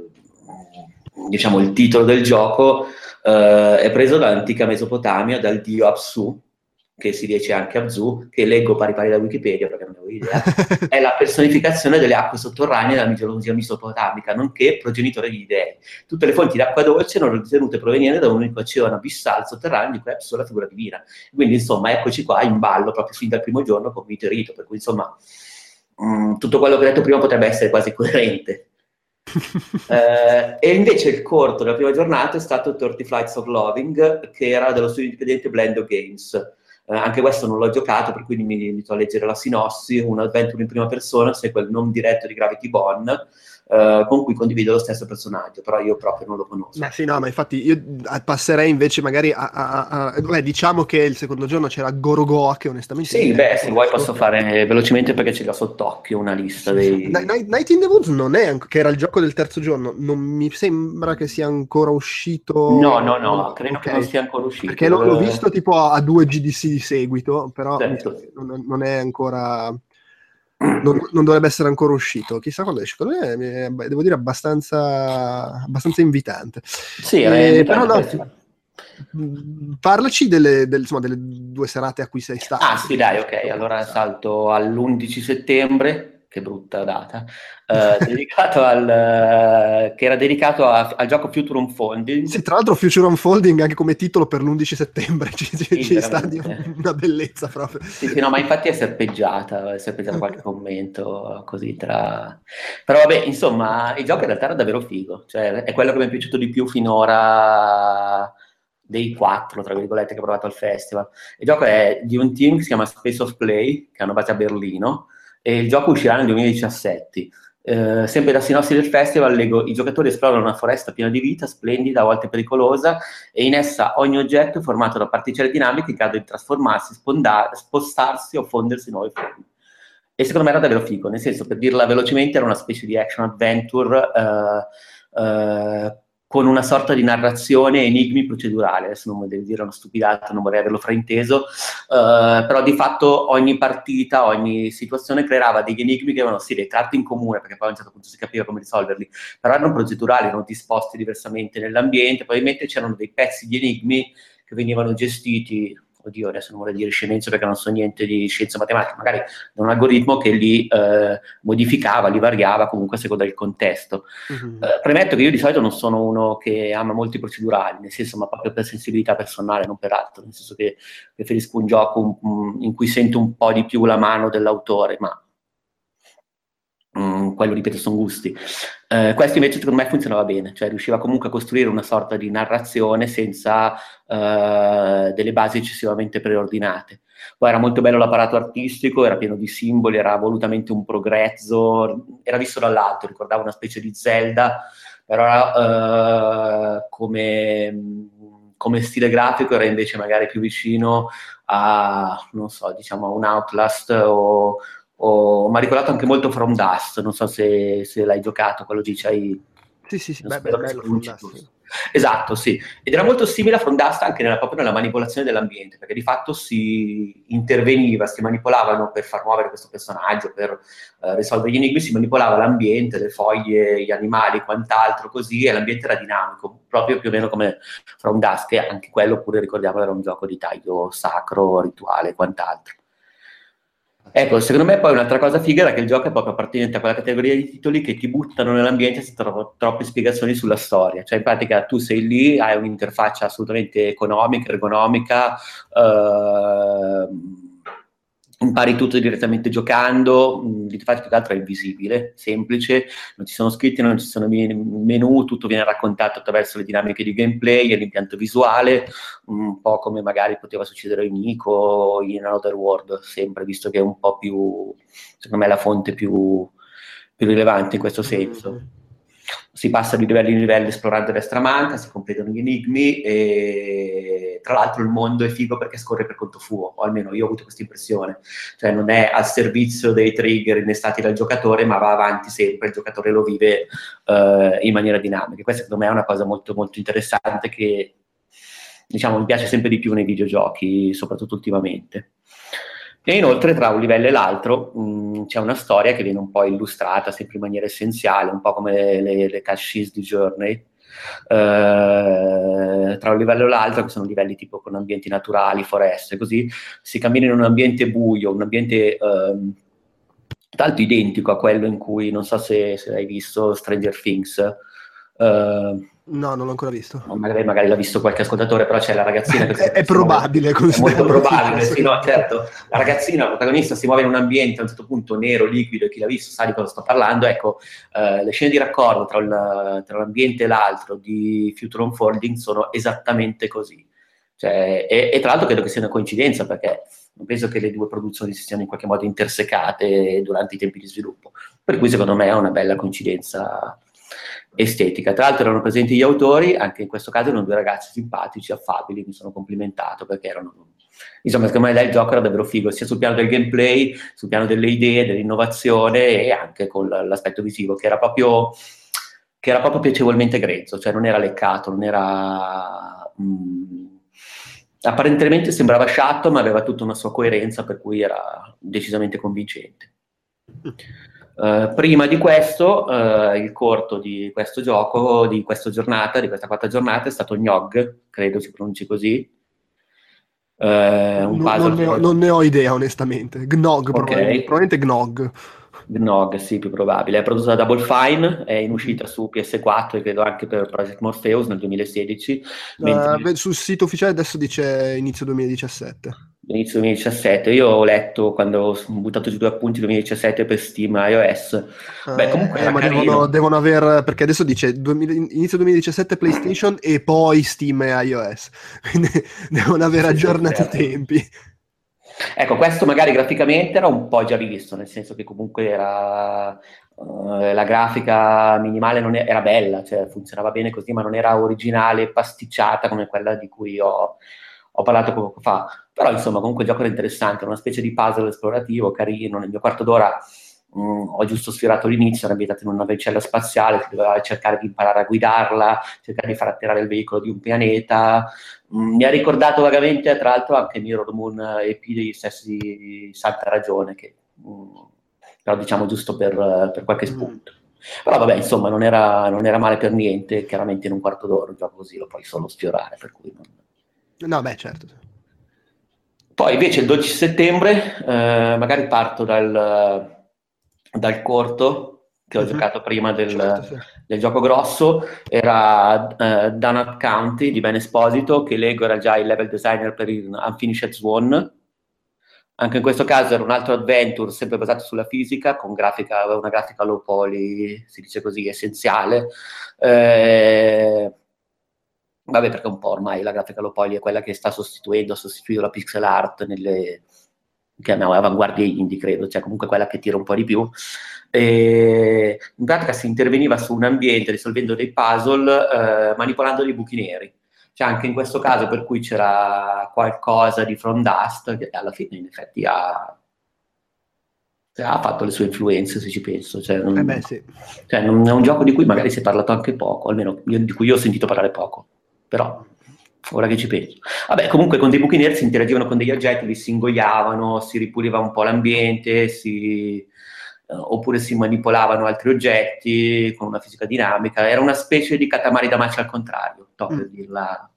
diciamo, il titolo del gioco, eh, è preso dall'antica Mesopotamia, dal dio Apsu, che si dice anche Abzu, che leggo pari pari da Wikipedia perché non avevo idea, è la personificazione delle acque sotterranee della mitologia mesopotamica, nonché progenitore di dei. Tutte le fonti d'acqua dolce erano ritenute provenienti da un unico oceano abissale sotterraneo di cui è la figura divina. Quindi, insomma, eccoci qua in ballo proprio fin dal primo giorno con Meteorito, per cui, insomma, mh, mm, tutto quello che ho detto prima potrebbe essere quasi coerente. eh, e invece il corto della prima giornata è stato 30 Flights of Loving, che era dello studio indipendente Blendo Games eh, anche questo non l'ho giocato, per cui mi invito a leggere la sinossi, un adventure in prima persona, segue il non diretto di Gravity Bond, Uh, con cui condivido lo stesso personaggio, però io proprio non lo conosco.
Beh, sì, no, ma infatti io passerei invece magari a... a, a beh, diciamo che il secondo giorno c'era Gorogoa, che onestamente...
Sì, beh, se vuoi posso fare velocemente perché ce l'ho sott'occhio una lista dei...
Night, Night in the Woods non è, che era il gioco del terzo giorno, non mi sembra che sia ancora uscito...
No, no, no, credo okay. che non sia ancora uscito.
Perché l'ho, l'ho visto tipo a due GDC di seguito, però certo. non, non è ancora non, non, dovrebbe essere ancora uscito. Chissà quando esce. Secondo me, devo dire, abbastanza, abbastanza invitante.
Sì, eh, però no,
mm, Parlaci delle, delle, insomma, delle, due serate a cui sei stato.
Ah, sì, dai, ok. Allora salto all'11 settembre che brutta data, uh, dedicato al, uh, che era dedicato a, al gioco Future Unfolding.
Sì, tra l'altro Future Unfolding anche come titolo per l'11 settembre ci, sì, ci sta di una bellezza proprio.
Sì, sì, no, ma infatti è serpeggiata, è serpeggiata qualche commento così tra... Però vabbè, insomma, il gioco in realtà era davvero figo, cioè è quello che mi è piaciuto di più finora dei quattro, tra virgolette, che ho provato al festival. Il gioco è di un team che si chiama Space of Play, che hanno base a Berlino, e il gioco uscirà nel 2017. Eh, sempre da sinossi del festival leggo i giocatori esplorano una foresta piena di vita, splendida, a volte pericolosa, e in essa ogni oggetto è formato da particelle dinamiche in grado di trasformarsi, sponda- spostarsi o fondersi in nuove forme. E secondo me era davvero figo, nel senso, per dirla velocemente, era una specie di action adventure eh, eh, con una sorta di narrazione enigmi procedurale, adesso non voglio dire una stupidata, non vorrei averlo frainteso, uh, però di fatto ogni partita, ogni situazione creava degli enigmi che avevano sì dei tratti in comune, perché poi a un certo punto si capiva come risolverli, però erano procedurali, erano disposti diversamente nell'ambiente, probabilmente c'erano dei pezzi di enigmi che venivano gestiti oddio, adesso non vorrei dire scienza perché non so niente di scienza matematica, magari da un algoritmo che li eh, modificava, li variava comunque a seconda del contesto. Uh-huh. Eh, premetto che io di solito non sono uno che ama molti procedurali, nel senso, ma proprio per sensibilità personale, non per altro, nel senso che preferisco un gioco in cui sento un po' di più la mano dell'autore, ma Mm, quello ripeto sono gusti. Eh, questo invece secondo me funzionava bene, cioè riusciva comunque a costruire una sorta di narrazione senza eh, delle basi eccessivamente preordinate. Poi era molto bello l'apparato artistico, era pieno di simboli, era volutamente un progrezzo, era visto dall'alto, ricordava una specie di Zelda, però eh, come, come stile grafico era invece magari più vicino a, non so, diciamo a un Outlast o Oh, mi ha ricordato anche molto From Dust, non so se, se l'hai giocato, quello lì c'hai
Sì, sì, sì, beh, bello
pronunci
From Dust.
Esatto, sì. Ed era molto simile a From Dust anche nella, proprio nella manipolazione dell'ambiente, perché di fatto si interveniva, si manipolavano per far muovere questo personaggio, per eh, risolvere gli enigmi, si manipolava l'ambiente, le foglie, gli animali, quant'altro, così, e l'ambiente era dinamico, proprio più o meno come From Dust, che anche quello pure, ricordiamo, era un gioco di taglio sacro, rituale quant'altro. Ecco, secondo me poi un'altra cosa figa era che il gioco è proprio appartenente a quella categoria di titoli che ti buttano nell'ambiente senza tro- troppe spiegazioni sulla storia. Cioè, in pratica tu sei lì, hai un'interfaccia assolutamente economica, ergonomica, ehm, impari tutto direttamente giocando, l'interfaccia più che altro è invisibile, semplice, non ci sono scritti, non ci sono men- menu, tutto viene raccontato attraverso le dinamiche di gameplay e l'impianto visuale, un po' come magari poteva succedere in Nico o in Another World, sempre, visto che è un po' più, secondo me, la fonte più, più rilevante in questo senso. Si passa di livello in livello esplorando destra manca, si completano gli enigmi e tra l'altro il mondo è figo perché scorre per conto suo, o almeno io ho avuto questa impressione, cioè non è al servizio dei trigger innestati dal giocatore, ma va avanti sempre, il giocatore lo vive eh, in maniera dinamica. Questa secondo me è una cosa molto molto interessante che diciamo mi piace sempre di più nei videogiochi, soprattutto ultimamente. E inoltre tra un livello e l'altro mh, c'è una storia che viene un po' illustrata sempre in maniera essenziale, un po' come le, le, le cascise di Journey. Eh, tra un livello e l'altro, che sono livelli tipo con ambienti naturali, foreste, così si cammina in un ambiente buio, un ambiente ehm, tanto identico a quello in cui, non so se, se hai visto Stranger Things, eh,
No, non l'ho ancora visto.
magari, magari l'ha visto qualche ascoltatore, però c'è la ragazzina che
È, è probabile,
è molto probabile, sì, no, certo. La ragazzina, la protagonista, si muove in un ambiente a un certo punto nero, liquido, e chi l'ha visto sa di cosa sto parlando. Ecco, eh, le scene di raccordo tra, il- tra l'ambiente e l'altro di Future Unfolding sono esattamente così. Cioè, e, e tra l'altro credo che sia una coincidenza, perché non penso che le due produzioni si siano in qualche modo intersecate durante i tempi di sviluppo. Per cui secondo me è una bella coincidenza estetica. Tra l'altro erano presenti gli autori, anche in questo caso erano due ragazzi simpatici, affabili, mi sono complimentato perché erano... Insomma, secondo me là il gioco era davvero figo, sia sul piano del gameplay, sul piano delle idee, dell'innovazione e anche con l'aspetto visivo, che era proprio, che era proprio piacevolmente grezzo, cioè non era leccato, non era... mm, apparentemente sembrava sciatto, ma aveva tutta una sua coerenza, per cui era decisamente convincente. Eh, prima di questo, eh, il corto di questo gioco, di questa giornata, di questa quarta giornata, è stato Gnog, credo si pronunci così. Un
Non, non ne ho, non ne ho idea, onestamente. Gnog,
Ok.
probabilmente, probabilmente Gnog.
Gnog, sì, più probabile. È prodotto da Double Fine, è in uscita su PS4 e credo anche per Project Morpheus nel 2016, mentre
sul sito ufficiale adesso dice inizio 2017.
Inizio 2017. Io ho letto quando ho buttato giù due appunti 2017 per Steam iOS. Beh, comunque
Eh,
era
ma devono, devono aver perché adesso dice 2000 inizio 2017 PlayStation e poi Steam e iOS. Quindi devono aver aggiornato i
certo.
tempi.
Ecco, questo magari graficamente era un po' già rivisto, nel senso che comunque era, eh, la grafica minimale non è- era bella, cioè funzionava bene così, ma non era originale, pasticciata come quella di cui ho, ho parlato poco fa. Però insomma, comunque il gioco era interessante, era una specie di puzzle esplorativo carino. Nel mio quarto d'ora mh, ho giusto sfiorato l'inizio, era ambientato in una navicella spaziale, si doveva cercare di imparare a guidarla, cercare di far atterrare il veicolo di un pianeta. Mm, mi ha ricordato vagamente, tra l'altro, anche Mirror Moon EP degli stessi di Santa Ragione, che, mm, però diciamo giusto per, per qualche
Mm.
spunto. Però vabbè, insomma, non era, non era male per niente, chiaramente in un quarto d'ora un gioco così lo puoi solo sfiorare, per cui non-
No, beh, certo.
Poi invece il 12 settembre, eh, magari parto dal, dal corto che ho
Mhm.
giocato prima del,
Certo, sì.
del gioco grosso, era eh, Donut County di Ben Esposito, che leggo era già il level designer per il Unfinished Swan. Anche in questo caso era un altro adventure, sempre basato sulla fisica, con grafica, una grafica low poly, si dice così, essenziale. Eh, Vabbè, perché un po' ormai la grafica low poly è quella che sta sostituendo, ha sostituito la pixel art nelle chiamiamo avanguardie indie, credo, cioè comunque quella che tira un po' di più. E in pratica si interveniva su un ambiente risolvendo dei puzzle, eh, manipolando dei buchi neri. Cioè anche in questo caso per cui c'era qualcosa di From Dust che alla fine in effetti ha, ha fatto le sue influenze, se ci penso. Cioè, non,
Eh beh, sì.
cioè, non- è un gioco di cui magari si è parlato anche poco, almeno io- di cui io ho sentito parlare poco. Però, ora che ci penso. Vabbè, comunque con dei buchi neri si interagivano con degli oggetti, li si ingoiavano, si ripuliva un po' l'ambiente, si, eh, oppure si manipolavano altri oggetti con una fisica dinamica. Era una specie di Katamari Damacy al contrario, to, per
Mm.
dirla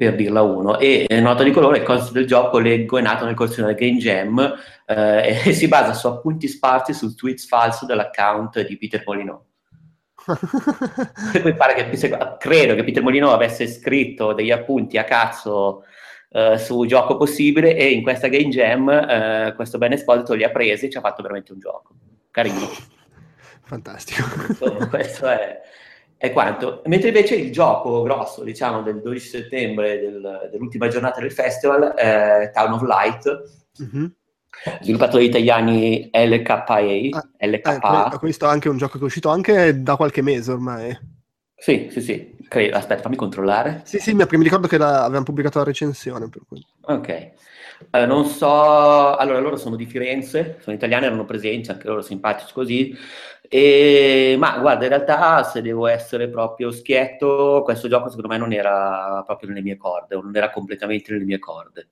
per dirla uno. E eh, nota di colore, il concept del gioco leggo è nato nel corso del Game Jam eh, e si basa su appunti sparsi sul tweet falso dell'account di Peter Molyneux. Mi pare che, credo che Peter Molyneux avesse scritto degli appunti a cazzo eh, su gioco possibile e in questa Game Jam eh, questo Ben Esposito li ha presi e ci ha fatto veramente un gioco. Carino.
Fantastico.
Insomma, questo è, è quanto. Mentre invece il gioco grosso, diciamo, del 12 settembre, del- dell'ultima giornata del festival, è Town of Light,
Mhm.
Sviluppato dagli italiani LKA,
Ah, Eh,
LKA.
que- questo è anche un gioco che è uscito anche da qualche mese ormai.
Sì, sì, sì. Credo. Aspetta, fammi controllare.
Sì, sì, mi mi ricordo che la- avevamo pubblicato la recensione.
Ok. Eh, non so, allora loro sono di Firenze, sono italiani, erano presenti, anche loro simpatici così. E, ma guarda, in realtà, se devo essere proprio schietto, questo gioco secondo me non era proprio nelle mie corde, o non era completamente nelle mie corde.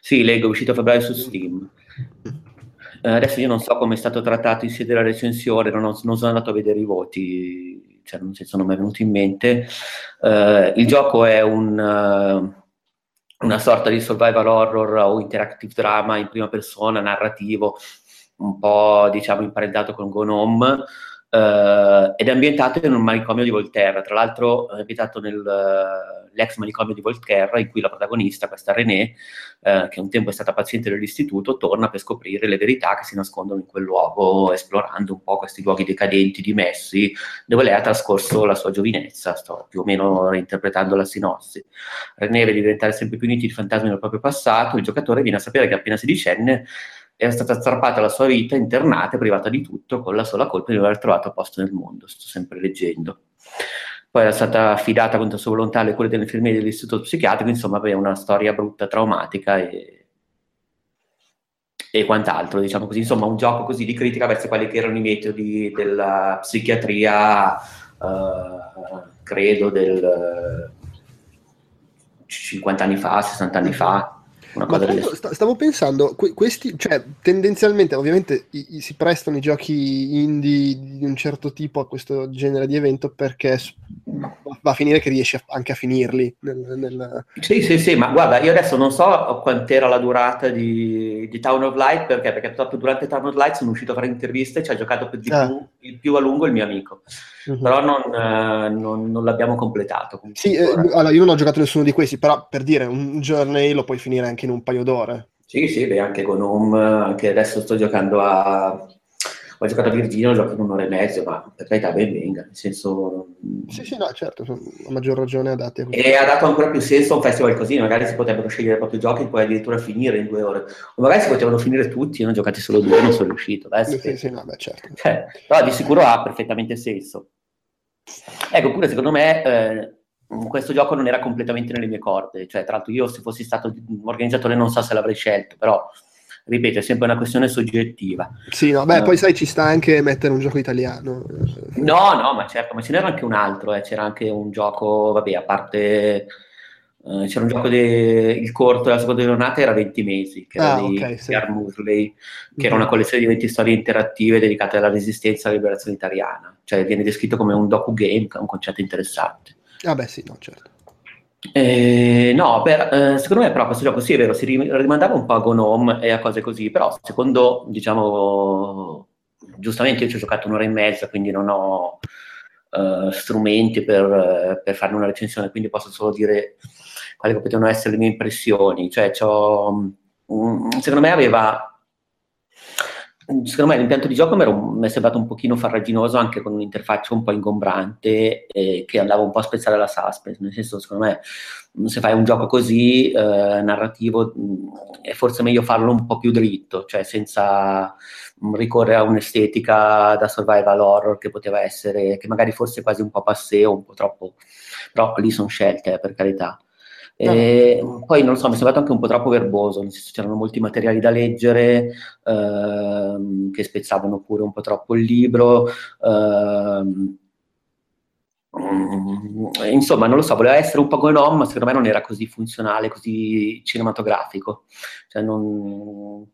Sì, leggo, è uscito a febbraio su Steam. Eh, adesso io non so come è stato trattato in sede della recensione, non, ho- non sono andato a vedere i voti, cioè non, sono mai venuti in mente. Eh, il gioco è un, eh, una sorta di survival horror o interactive drama in prima persona, narrativo, un po' diciamo imparentato con Gnome, eh, ed è ambientato in un manicomio di Volterra, tra l'altro è ambientato nell'ex manicomio di Volterra in cui la protagonista, questa René, eh, che un tempo è stata paziente dell'istituto, torna per scoprire le verità che si nascondono in quel luogo, esplorando un po' questi luoghi decadenti, dimessi, dove lei ha trascorso la sua giovinezza, sto più o meno reinterpretando la sinossi. René vede diventare sempre più nitidi i fantasmi del proprio passato, il giocatore viene a sapere che appena sedicenne era stata strappata la sua vita, internata e privata di tutto, con la sola colpa di non aver trovato posto nel mondo. Sto sempre leggendo. Poi era stata affidata contro sua volontà alle cure dell'infermiera dell'istituto psichiatrico, insomma, aveva una storia brutta, traumatica e, e quant'altro, diciamo così. Insomma, un gioco così di critica verso quelli che erano i metodi della psichiatria, eh, credo, del 50 anni fa, 60 anni fa. Una cosa
l'altro sta- stavo pensando, que- questi, cioè, tendenzialmente, ovviamente, i- i- si prestano i giochi indie di un certo tipo a questo genere di evento perché va a finire che riesci a- anche a finirli. nel- nel-
Sì, sì, sì, ma guarda, io adesso non so quant'era la durata di, di Town of Light, perché? Perché proprio durante Town of Light sono uscito a fare interviste e ci ha giocato di
Ah.
più, il più a lungo il mio amico,
Mhm.
però non, eh, non- non l'abbiamo completato.
Sì, eh, allora, io non ho giocato nessuno di questi, però per dire, un Journey lo puoi finire anche in un paio d'ore.
Sì, sì, beh, anche con Home, anche adesso sto giocando a... Ho giocato a Virginia, ho giocato in un'ora e mezzo, ma per carità ben venga, nel senso...
Sì, sì, no, certo, a maggior ragione adatti a questo.
E ha dato ancora più senso a un festival così, magari si potrebbero scegliere proprio giochi e poi addirittura finire in due ore. O magari si potevano finire tutti, ho giocati solo due non sono riuscito. Beh,
Sì,
sì.
sì, no, beh, certo.
Cioè, però di sicuro ha perfettamente senso. Ecco, pure secondo me eh, questo gioco non era completamente nelle mie corde, cioè tra l'altro io se fossi stato un organizzatore non so se l'avrei scelto, però ripeto, è sempre una questione soggettiva.
Sì, no, beh,
Eh.
poi sai, ci sta anche mettere un gioco italiano.
No, no, ma certo, ma ce n'era anche un altro, eh, c'era anche un gioco, vabbè, a parte... eh, c'era un gioco de- il corto della seconda giornata era 20 mesi che era
Ah,
di
ok, sì.
Musley che era
Mhm.
una collezione di 20 storie interattive dedicate alla resistenza e alla liberazione italiana cioè viene descritto come un docu-game che è un concetto interessante
Ah, beh, sì, no, certo.
Eh, no, per- eh, secondo me però questo gioco sì è vero, si rim- rimandava un po' a Gnome e a cose così, però secondo, diciamo, giustamente io ci ho giocato un'ora e mezza, quindi non ho eh, strumenti per, per farne una recensione, quindi posso solo dire quali potevano essere le mie impressioni. Cioè, mm, secondo me aveva secondo me l'impianto di gioco mi, è sembrato un pochino farraginoso anche con un'interfaccia un po' ingombrante eh, che andava un po' a spezzare la suspense nel senso secondo me mh, se fai un gioco così eh, narrativo mh, è forse meglio farlo un po' più dritto cioè senza mh, ricorrere a un'estetica da survival horror che poteva essere che magari fosse quasi un po' passeo un po' troppo però lì sono scelte eh, per carità E poi non lo so, mi è sembrato anche un po' troppo verboso, nel senso c'erano molti materiali da leggere ehm, che spezzavano pure un po' troppo il libro. Ehm, mm, insomma, non lo so, voleva essere un po' Gnome, ma secondo me non era così funzionale, così cinematografico. Cioè, non...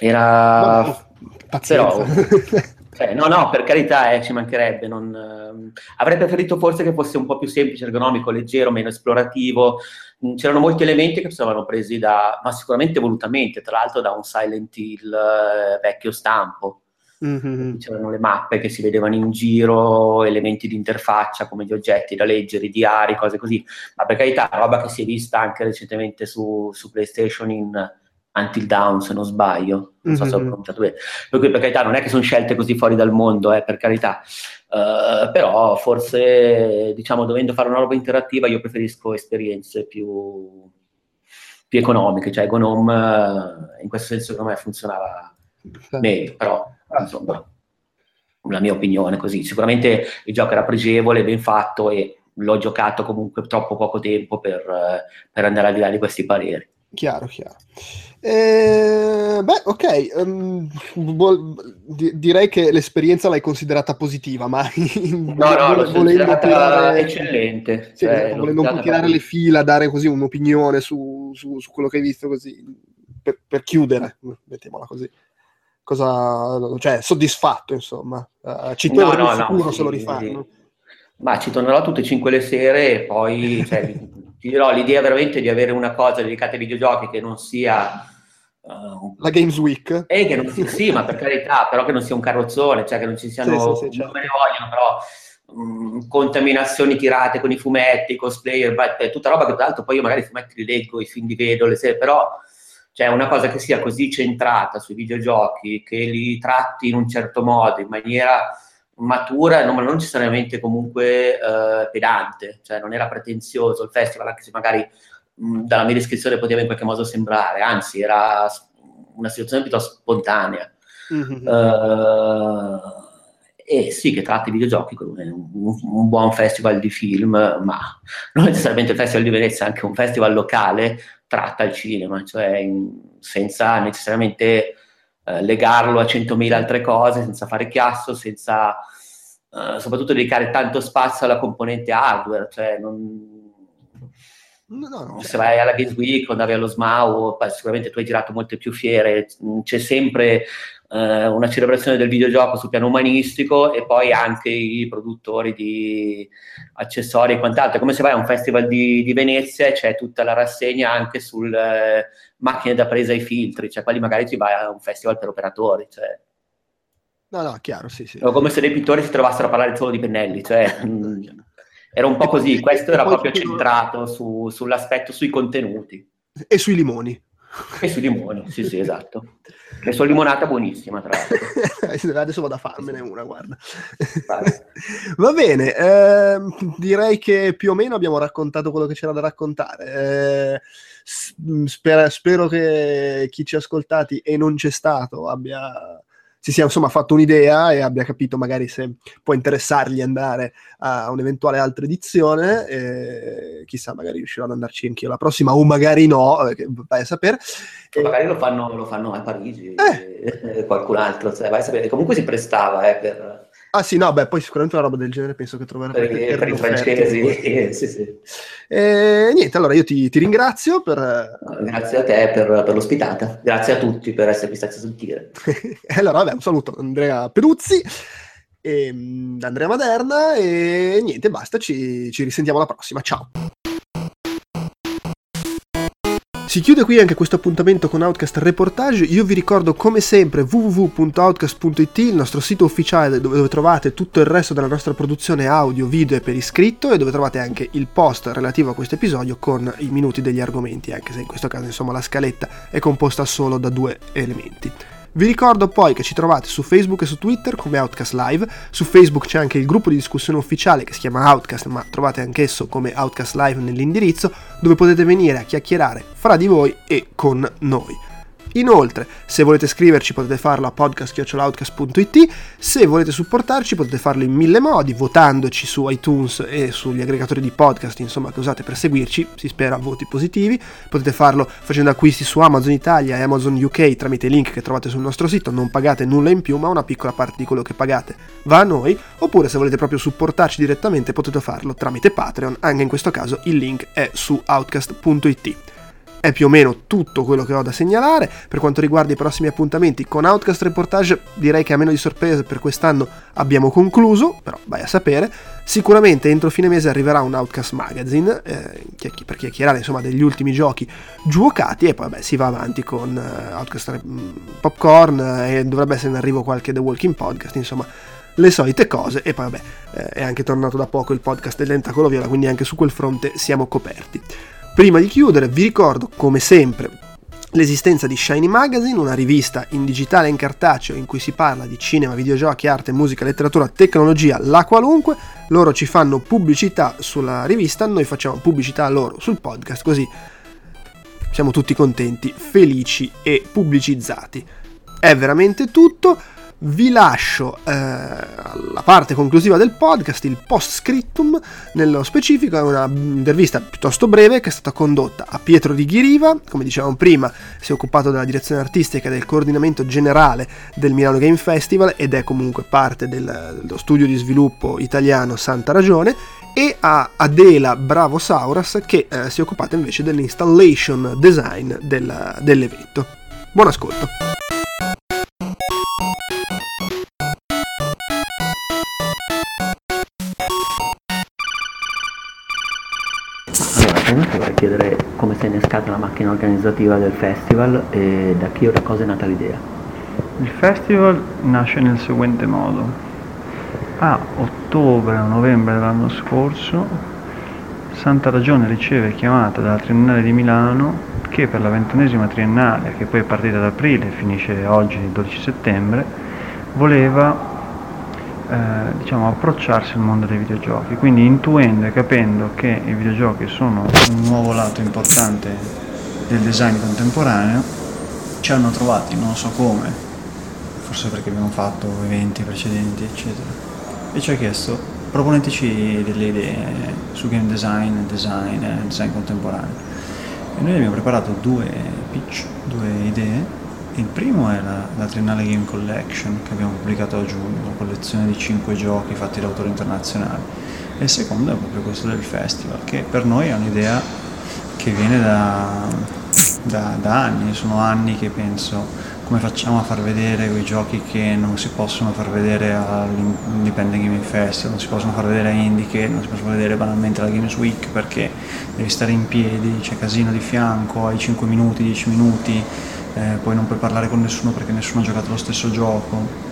Era...
No, Però...
Cioè, no, no, per carità, eh, ci mancherebbe. Non, eh, avrei preferito forse che fosse un po' più semplice, ergonomico, leggero, meno esplorativo. Mm, c'erano molti elementi che sono presi da, ma sicuramente volutamente, tra l'altro da un Silent Hill eh, vecchio stampo. Mm-hmm. C'erano le mappe che si vedevano in giro, elementi di interfaccia come gli oggetti da leggere, i diari, cose così. Ma per carità, roba che si è vista anche recentemente su, su PlayStation in Until Down, se non sbaglio, non so mm-hmm. se ho pronunciato bene. Per cui, per carità, non è che sono scelte così fuori dal mondo, eh, per carità. Uh, però forse, diciamo, dovendo fare una roba interattiva, io preferisco esperienze più, più economiche. Cioe, Gnome, uh, in questo senso, secondo me, funzionava meglio, però, insomma, la mia opinione così. Sicuramente il gioco era pregevole, ben fatto e l'ho giocato comunque troppo poco tempo per, uh, per andare al di là di questi pareri.
Chiaro, chiaro. Eh, beh, ok, um, di- direi che l'esperienza l'hai considerata positiva, ma
no, no, l'ho volendo tirare... eccellente.
Sì, cioè, volendo un po' tirare le fila, dare così un'opinione su, su, su quello che hai visto, così per, per, chiudere, mettiamola così. Cosa, cioè, soddisfatto, insomma. Uh, ci torno no, no, sicuro no, se sì, lo rifanno. Sì.
Ma ci tornerò tutte e cinque le sere e poi cioè, ti dirò l'idea veramente di avere una cosa dedicata ai videogiochi che non sia
uh, la Games Week
e che non sia, sì ma per carità però che non sia un carrozzone cioè che non ci siano sì, sì, sì, certo. non me ne vogliono però um, contaminazioni tirate con i fumetti cosplayer tutta roba che tra l'altro poi io magari i fumetti li leggo i film li vedo le serie però cioè una cosa che sia così centrata sui videogiochi che li tratti in un certo modo in maniera matura, non, non necessariamente comunque eh, pedante, cioè non era pretenzioso il festival, anche se magari mh, dalla mia descrizione poteva in qualche modo sembrare, anzi era una situazione piuttosto spontanea. Mm-hmm. Uh, e sì, che tratti i videogiochi come un, un, buon festival di film, ma non necessariamente il Festival di Venezia, anche un festival locale tratta il cinema, cioè in, senza necessariamente eh, legarlo a 100.000 altre cose, senza fare chiasso, senza uh, soprattutto dedicare tanto spazio alla componente hardware, cioè non... No, no, se vai alla Games Week o andavi allo SMAU, sicuramente tu hai girato molte più fiere, c'è sempre eh, una celebrazione del videogioco sul piano umanistico e poi anche i produttori di accessori e quant'altro. È come se vai a un festival di, di Venezia e c'è tutta la rassegna anche sulle eh, macchine da presa ai filtri, cioè quelli magari ci vai a un festival per operatori. Cioè.
No, no, chiaro, sì, sì.
Come se dei pittori si trovassero a parlare solo di pennelli, cioè, mm, era un po' così, questo era proprio centrato su, sull'aspetto, sui contenuti.
E sui limoni.
E sui limoni, sì, sì, esatto. E sono limonata buonissima, tra l'altro.
Adesso vado a farmene una, guarda. Va bene, eh, direi che più o meno abbiamo raccontato quello che c'era da raccontare. Eh, spero, spero che chi ci ha ascoltati e non c'è stato abbia si sia insomma fatto un'idea e abbia capito magari se può interessargli andare a un'eventuale altra edizione, e chissà, magari riuscirò ad andarci anch'io la prossima, o magari no, eh, vai a sapere.
E... Magari lo fanno, lo fanno, a Parigi, eh. qualcun altro, cioè, vai a sapere. Comunque si prestava eh, per
Ah sì, no, beh, poi sicuramente una roba del genere penso che troverà
per, per, i francesi. Sì, sì.
E, niente, allora io ti, ti ringrazio per...
Grazie a te per, per, l'ospitata, grazie a tutti per essermi stati a sentire.
allora, vabbè, un saluto Andrea Peduzzi, e, mm, Andrea Maderna e niente, basta, ci, ci risentiamo alla prossima, ciao. Si chiude qui anche questo appuntamento con Outcast Reportage. Io vi ricordo come sempre www.outcast.it, il nostro sito ufficiale dove trovate tutto il resto della nostra produzione audio, video e per iscritto e dove trovate anche il post relativo a questo episodio con i minuti degli argomenti, anche se in questo caso insomma la scaletta è composta solo da due elementi. Vi ricordo poi che ci trovate su Facebook e su Twitter come Outcast Live, su Facebook c'è anche il gruppo di discussione ufficiale che si chiama Outcast, ma trovate anch'esso come Outcast Live nell'indirizzo, dove potete venire a chiacchierare fra di voi e con noi. Inoltre, se volete scriverci potete farlo a podcast.outcast.it, se volete supportarci potete farlo in mille modi, votandoci su iTunes e sugli aggregatori di podcast, insomma, che usate per seguirci, si spera voti positivi, potete farlo facendo acquisti su Amazon Italia e Amazon UK tramite i link che trovate sul nostro sito, non pagate nulla in più, ma una piccola parte di quello che pagate va a noi, oppure se volete proprio supportarci direttamente potete farlo tramite Patreon, anche in questo caso il link è su outcast.it è più o meno tutto quello che ho da segnalare. Per quanto riguarda i prossimi appuntamenti con Outcast Reportage, direi che a meno di sorprese per quest'anno abbiamo concluso, però vai a sapere. Sicuramente entro fine mese arriverà un Outcast Magazine eh, per chiacchierare insomma degli ultimi giochi giocati e poi vabbè, si va avanti con uh, Outcast Popcorn eh, e dovrebbe essere in arrivo qualche The Walking Podcast, insomma le solite cose e poi vabbè eh, è anche tornato da poco il podcast del Tentacolo Viola quindi anche su quel fronte siamo coperti Prima di chiudere vi ricordo come sempre l'esistenza di Shiny Magazine, una rivista in digitale e in cartaceo in cui si parla di cinema, videogiochi, arte, musica, letteratura, tecnologia, la qualunque. Loro ci fanno pubblicità sulla rivista, noi facciamo pubblicità a loro sul podcast, così siamo tutti contenti, felici e pubblicizzati. È veramente tutto vi lascio eh, la parte conclusiva del podcast, il post scriptum, nello specifico è una intervista piuttosto breve che è stata condotta a Pietro di Ghiriva, come dicevamo prima si è occupato della direzione artistica e del coordinamento generale del Milano Game Festival ed è comunque parte del, dello studio di sviluppo italiano Santa Ragione e a Adela Bravo Sauras che eh, si è occupata invece dell'installation design del, dell'evento. Buon ascolto!
Chiedere come è innescata la macchina organizzativa del festival e da chi o da cosa è nata l'idea.
Il festival nasce nel seguente modo. A ottobre o novembre dell'anno scorso Santa Ragione riceve chiamata dalla Triennale di Milano che per la ventunesima triennale, che poi è partita ad aprile e finisce oggi il 12 settembre, voleva eh, diciamo, approcciarsi al mondo dei videogiochi, quindi intuendo e capendo che i videogiochi sono un nuovo lato importante del design contemporaneo, ci hanno trovati, non so come, forse perché abbiamo fatto eventi precedenti, eccetera, e ci ha chiesto proponeteci delle idee su game design, design, design contemporaneo. E noi abbiamo preparato due pitch, due idee il primo è la, la, Triennale Game Collection che abbiamo pubblicato a giugno, una collezione di 5 giochi fatti da autori internazionali. E il secondo è proprio questo del festival, che per noi è un'idea che viene da, da, da anni, sono anni che penso come facciamo a far vedere quei giochi che non si possono far vedere all'Independent Gaming Festival, non si possono far vedere a Indie, non si possono vedere banalmente alla Games Week perché devi stare in piedi, c'è casino di fianco, hai 5 minuti, 10 minuti, eh, poi non puoi parlare con nessuno perché nessuno ha giocato lo stesso gioco.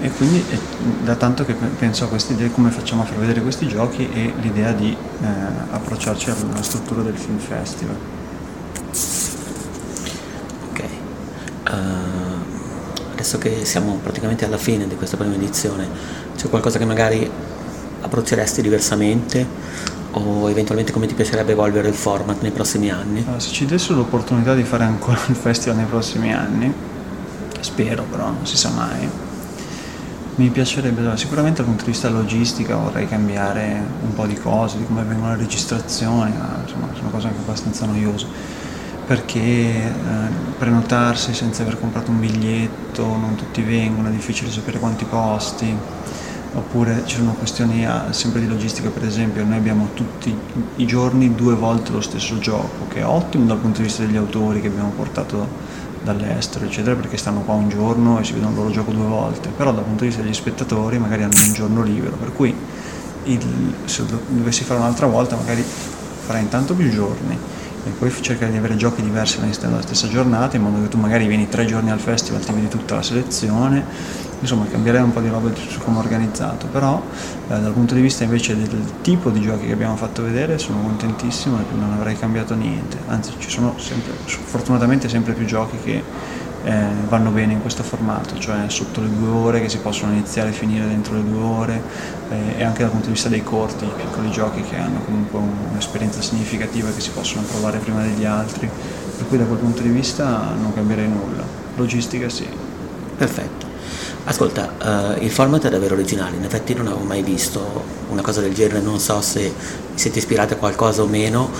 E quindi è da tanto che penso a questa idea come facciamo a far vedere questi giochi e l'idea di eh, approcciarci alla struttura del film festival.
Ok, uh, adesso che siamo praticamente alla fine di questa prima edizione, c'è qualcosa che magari approcceresti diversamente o eventualmente come ti piacerebbe evolvere il format nei prossimi anni?
Allora, se ci dessero l'opportunità di fare ancora il festival nei prossimi anni, spero però, non si sa mai, mi piacerebbe, sicuramente dal punto di vista logistica vorrei cambiare un po' di cose, di come vengono le registrazioni, ma insomma sono cose anche abbastanza noiose, perché eh, prenotarsi senza aver comprato un biglietto, non tutti vengono, è difficile sapere quanti posti oppure ci sono questioni ah, sempre di logistica per esempio noi abbiamo tutti i giorni due volte lo stesso gioco che è ottimo dal punto di vista degli autori che abbiamo portato dall'estero eccetera perché stanno qua un giorno e si vedono il loro gioco due volte. Però dal punto di vista degli spettatori magari hanno un giorno libero per cui il, se dovessi fare un'altra volta magari farai intanto più giorni e poi cercare di avere giochi diversi all'interno della stessa giornata in modo che tu magari vieni tre giorni al festival ti vedi tutta la selezione. Insomma cambierei un po' di roba su come organizzato, però eh, dal punto di vista invece del tipo di giochi che abbiamo fatto vedere sono contentissimo e non avrei cambiato niente, anzi ci sono sempre, fortunatamente sempre più giochi che eh, vanno bene in questo formato, cioè sotto le due ore che si possono iniziare e finire dentro le due ore eh, e anche dal punto di vista dei corti, i piccoli giochi che hanno comunque un'esperienza significativa che si possono provare prima degli altri, per cui da quel punto di vista non cambierei nulla. Logistica sì.
Perfetto. Ascolta, uh, il format è davvero originale, in effetti non avevo mai visto una cosa del genere, non so se siete ispirati a qualcosa o meno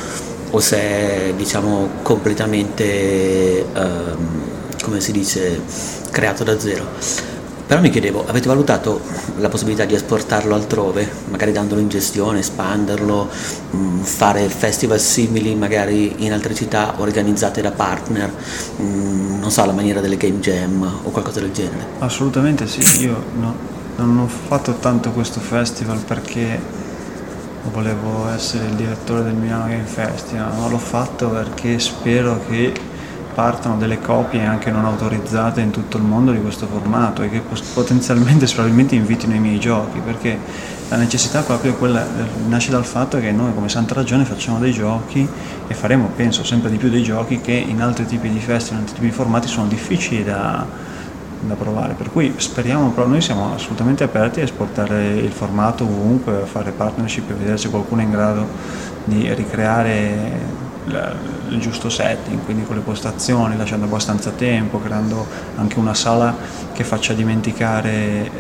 o se è diciamo completamente, um, come si dice, creato da zero. Però mi chiedevo, avete valutato la possibilità di esportarlo altrove, magari dandolo in gestione, espanderlo, mm, fare festival simili magari in altre città organizzate da partner, mm, non so, la maniera delle game jam o qualcosa del genere?
Assolutamente sì, io no, non ho fatto tanto questo festival perché volevo essere il direttore del Milano Game Festival, ma l'ho fatto perché spero che partano delle copie anche non autorizzate in tutto il mondo di questo formato e che potenzialmente probabilmente invitino i miei giochi perché la necessità proprio quella nasce dal fatto che noi come Santa Ragione facciamo dei giochi e faremo penso sempre di più dei giochi che in altri tipi di festival, in altri tipi di formati sono difficili da, da provare. Per cui speriamo però noi siamo assolutamente aperti a esportare il formato ovunque a fare partnership e vedere se qualcuno è in grado di ricreare il giusto setting, quindi con le postazioni, lasciando abbastanza tempo, creando anche una sala che faccia dimenticare eh,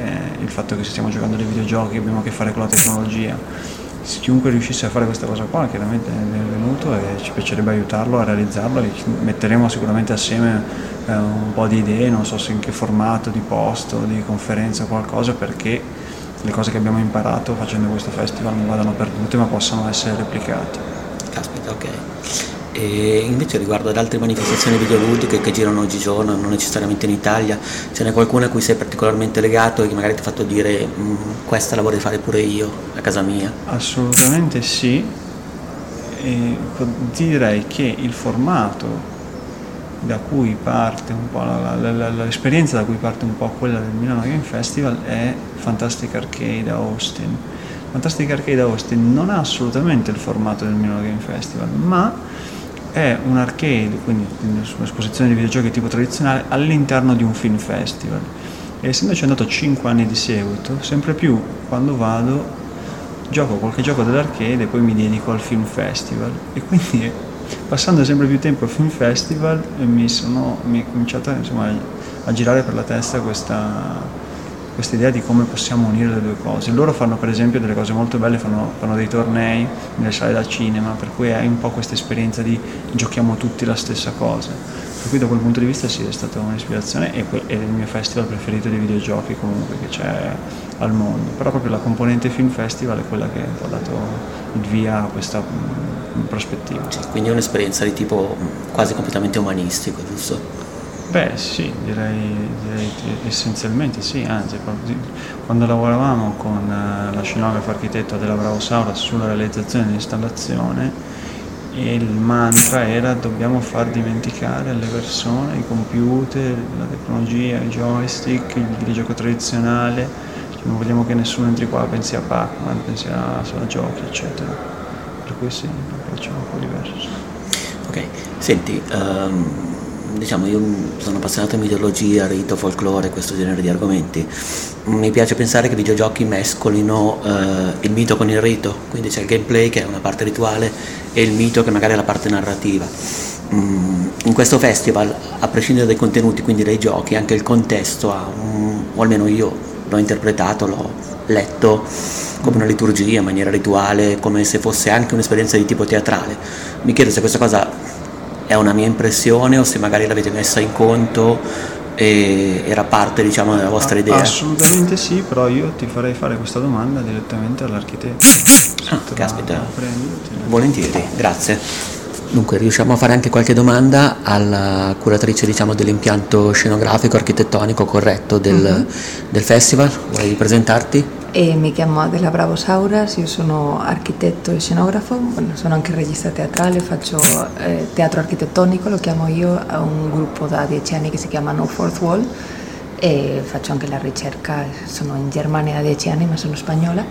il fatto che stiamo giocando dei videogiochi, abbiamo a che fare con la tecnologia. Se chiunque riuscisse a fare questa cosa qua, chiaramente è benvenuto e ci piacerebbe aiutarlo a realizzarlo e metteremo sicuramente assieme eh, un po' di idee, non so se in che formato, di posto, di conferenza, qualcosa, perché le cose che abbiamo imparato facendo questo festival non vadano perdute ma possano essere replicate.
Caspita, ok. E invece riguardo ad altre manifestazioni videoludiche che girano oggigiorno, non necessariamente in Italia, ce n'è qualcuna a cui sei particolarmente legato e che magari ti ha fatto dire mm, questa la vorrei fare pure io a casa mia?
Assolutamente sì. E direi che il formato da cui parte un po' la, la, la, l'esperienza da cui parte un po' quella del Milano Game Festival è Fantastic Arcade a Austin Fantastic Arcade Austin non ha assolutamente il formato del Milano Game Festival, ma è un arcade, quindi un'esposizione di videogiochi tipo tradizionale all'interno di un film festival. E essendoci andato 5 anni di seguito, sempre più quando vado gioco qualche gioco dell'arcade e poi mi dedico al film festival. E quindi passando sempre più tempo al film festival mi, sono, mi è cominciata insomma, a girare per la testa questa questa idea di come possiamo unire le due cose. Loro fanno per esempio delle cose molto belle, fanno, fanno dei tornei nelle sale da cinema, per cui hai un po' questa esperienza di giochiamo tutti la stessa cosa. Per cui da quel punto di vista sì, è stata un'ispirazione e è il mio festival preferito di videogiochi comunque che c'è al mondo. Però proprio la componente film festival è quella che ha dato il via a questa mm, prospettiva.
Quindi è un'esperienza di tipo quasi completamente umanistico, giusto?
Beh sì, direi, direi essenzialmente sì, anzi quando lavoravamo con eh, la scenografo architetto della Bravosaura sulla realizzazione dell'installazione il mantra era dobbiamo far dimenticare alle persone i computer, la tecnologia, i joystick, il videogioco tradizionale, cioè, non vogliamo che nessuno entri qua pensi a Pac-Man, pensi a, a giochi eccetera, per cui sì, un approccio un po' diverso.
Ok, senti, um diciamo, io sono appassionato di mitologia, rito, folklore, questo genere di argomenti. Mi piace pensare che i videogiochi mescolino eh, il mito con il rito, quindi c'è il gameplay che è una parte rituale e il mito che magari è la parte narrativa. Mm, in questo festival, a prescindere dai contenuti, quindi dai giochi, anche il contesto ha, un, o almeno io l'ho interpretato, l'ho letto come una liturgia, in maniera rituale, come se fosse anche un'esperienza di tipo teatrale. Mi chiedo se questa cosa è una mia impressione o se magari l'avete messa in conto e era parte diciamo della vostra idea?
Assolutamente sì, però io ti farei fare questa domanda direttamente all'architetto.
Ah, caspita, volentieri, grazie. Dunque, riusciamo a fare anche qualche domanda alla curatrice diciamo, dell'impianto scenografico, architettonico corretto del, mm-hmm. del festival? Vuoi presentarti?
E mi chiamo Adela Bravosauras, io sono architetto e scenografo, sono anche regista teatrale, faccio eh, teatro architettonico, lo chiamo io, ho un gruppo da dieci anni che si chiama No Fourth Wall e faccio anche la ricerca, sono in Germania da dieci anni ma sono spagnola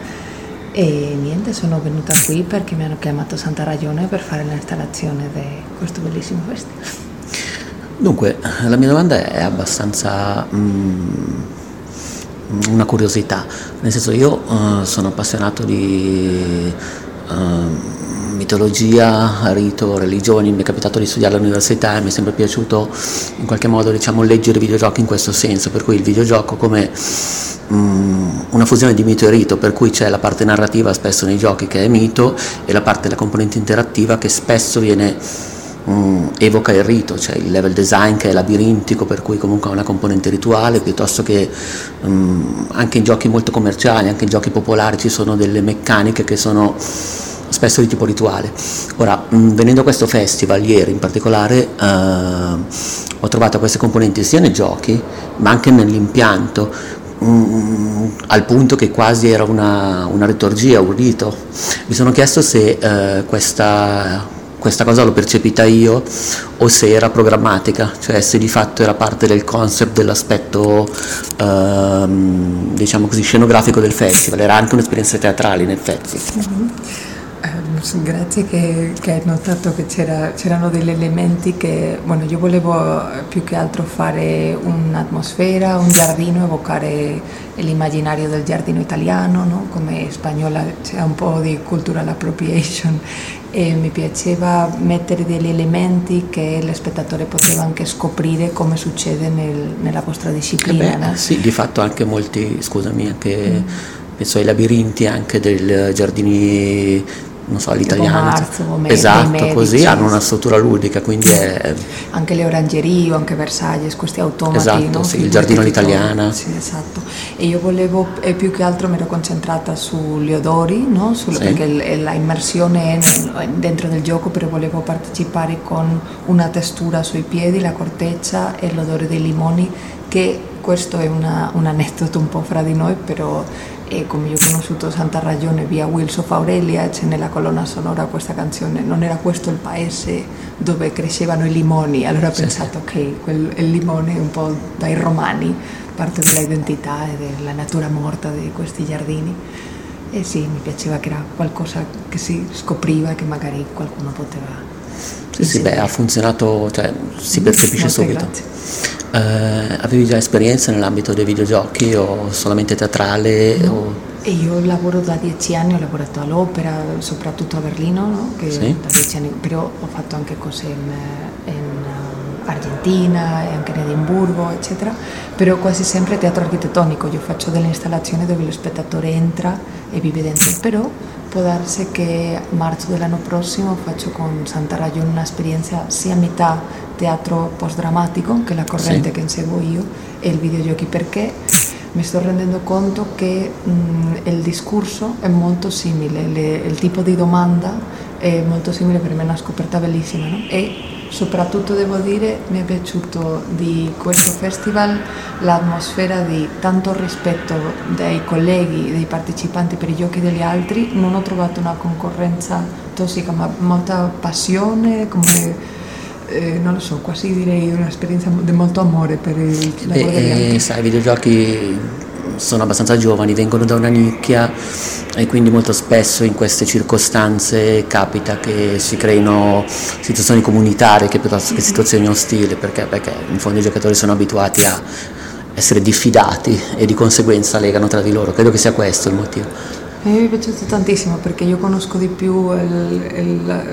e niente, sono venuta qui perché mi hanno chiamato Santa Ragione per fare l'installazione di questo bellissimo festival.
Dunque, la mia domanda è abbastanza mm, una curiosità, nel senso io uh, sono appassionato di uh, mitologia, rito, religioni, mi è capitato di studiare all'università e mi è sempre piaciuto in qualche modo diciamo, leggere videogiochi in questo senso, per cui il videogioco come um, una fusione di mito e rito, per cui c'è la parte narrativa spesso nei giochi che è mito e la parte della componente interattiva che spesso viene um, evoca il rito, cioè il level design che è labirintico, per cui comunque ha una componente rituale, piuttosto che um, anche in giochi molto commerciali, anche in giochi popolari ci sono delle meccaniche che sono spesso di tipo rituale. Ora, mh, venendo a questo festival ieri in particolare, uh, ho trovato queste componenti sia nei giochi, ma anche nell'impianto, al punto che quasi era una, una ritorgia, un rito. Mi sono chiesto se uh, questa questa cosa l'ho percepita io o se era programmatica, cioè se di fatto era parte del concept dell'aspetto ehm, diciamo così scenografico del festival, era anche un'esperienza teatrale in effetti. Mm-hmm.
Grazie che, che, hai notato che c'era, c'erano degli elementi che, bueno, io volevo più che altro fare un'atmosfera, un giardino, evocare l'immaginario del giardino italiano, no? come spagnola c'è un po' di cultural appropriation e mi piaceva mettere degli elementi che lo spettatore poteva anche scoprire come succede nel, nella vostra disciplina.
Eh beh,
no?
Sì, di fatto anche molti, scusami, anche... Mm penso ai labirinti anche dei giardini non so, l'italiano.
Marzo,
esatto, medici, così hanno una struttura ludica, quindi è...
Anche le orangerie o anche Versailles, questi automati.
Esatto,
no?
sì, il giardino all'italiana.
Sì, esatto. E io volevo, e più che altro mi ero concentrata sugli odori, no? Sul, sì. perché la immersione è dentro del gioco, però volevo partecipare con una textura sui piedi, la corteccia e l'odore dei limoni, che questo è una, un aneddoto un po' fra di noi, però e come io ho conosciuto Santa Ragione via Wills of Aurelia c'è nella colonna sonora questa canzone non era questo il paese dove crescevano i limoni allora ho pensato ok quel, il limone è un po' dai romani parte dell'identità e della natura morta di questi giardini. E sì mi piaceva che era qualcosa che si scopriva e che magari qualcuno poteva
sì, sì, beh, ha funzionato, cioè, si percepisce subito. Eh, avevi già esperienza nell'ambito dei videogiochi o solamente teatrale?
No.
O...
io lavoro da dieci anni, ho lavorato all'opera, soprattutto a Berlino, no?
sì.
anni, però ho fatto anche cose in, in uh, Argentina e anche in Edimburgo, eccetera, però quasi sempre teatro architettonico, io faccio delle installazioni dove lo spettatore entra e vive dentro, però può darsi che a marzo dell'anno prossimo faccio con Santa Ragione un'esperienza sia a metà teatro post-drammatico, che è la corrente sì. che inseguo io, e il videogiochi, perché mi sto rendendo conto che mh, il discorso è molto simile, le, il tipo di domanda è molto simile, per me è una scoperta bellissima, no? E soprattutto devo dire mi è piaciuto di questo festival l'atmosfera di tanto rispetto dei colleghi, dei partecipanti per i giochi degli altri, non ho trovato una concorrenza tossica ma molta passione, come eh, non lo so, quasi direi un'esperienza di molto amore per il lavoro degli altri.
sai, i videogiochi sono abbastanza giovani, vengono da una nicchia e quindi molto spesso in queste circostanze capita che si creino situazioni comunitarie che piuttosto che situazioni ostili, perché, perché in fondo i giocatori sono abituati a essere diffidati e di conseguenza legano tra di loro, credo che sia questo il motivo.
A me è piaciuto tantissimo perché io conosco di più il, il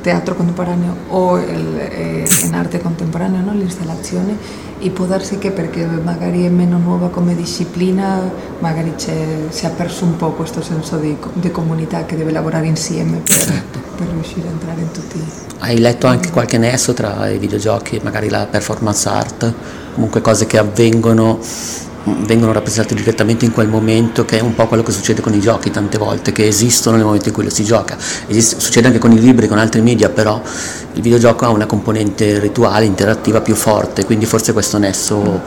teatro contemporaneo o il, in arte contemporanea, no? l'installazione, e può darsi che perché magari è meno nuova come disciplina, magari si è perso un po' questo senso di, di comunità che deve lavorare insieme per, certo. per, riuscire a entrare in tutti.
Hai letto anche qualche nesso tra i videogiochi e magari la performance art, comunque cose che avvengono vengono rappresentati direttamente in quel momento che è un po' quello che succede con i giochi tante volte che esistono nel momento in cui lo si gioca. Esiste, succede anche con i libri con altri media però il videogioco ha una componente rituale interattiva più forte quindi forse questo nesso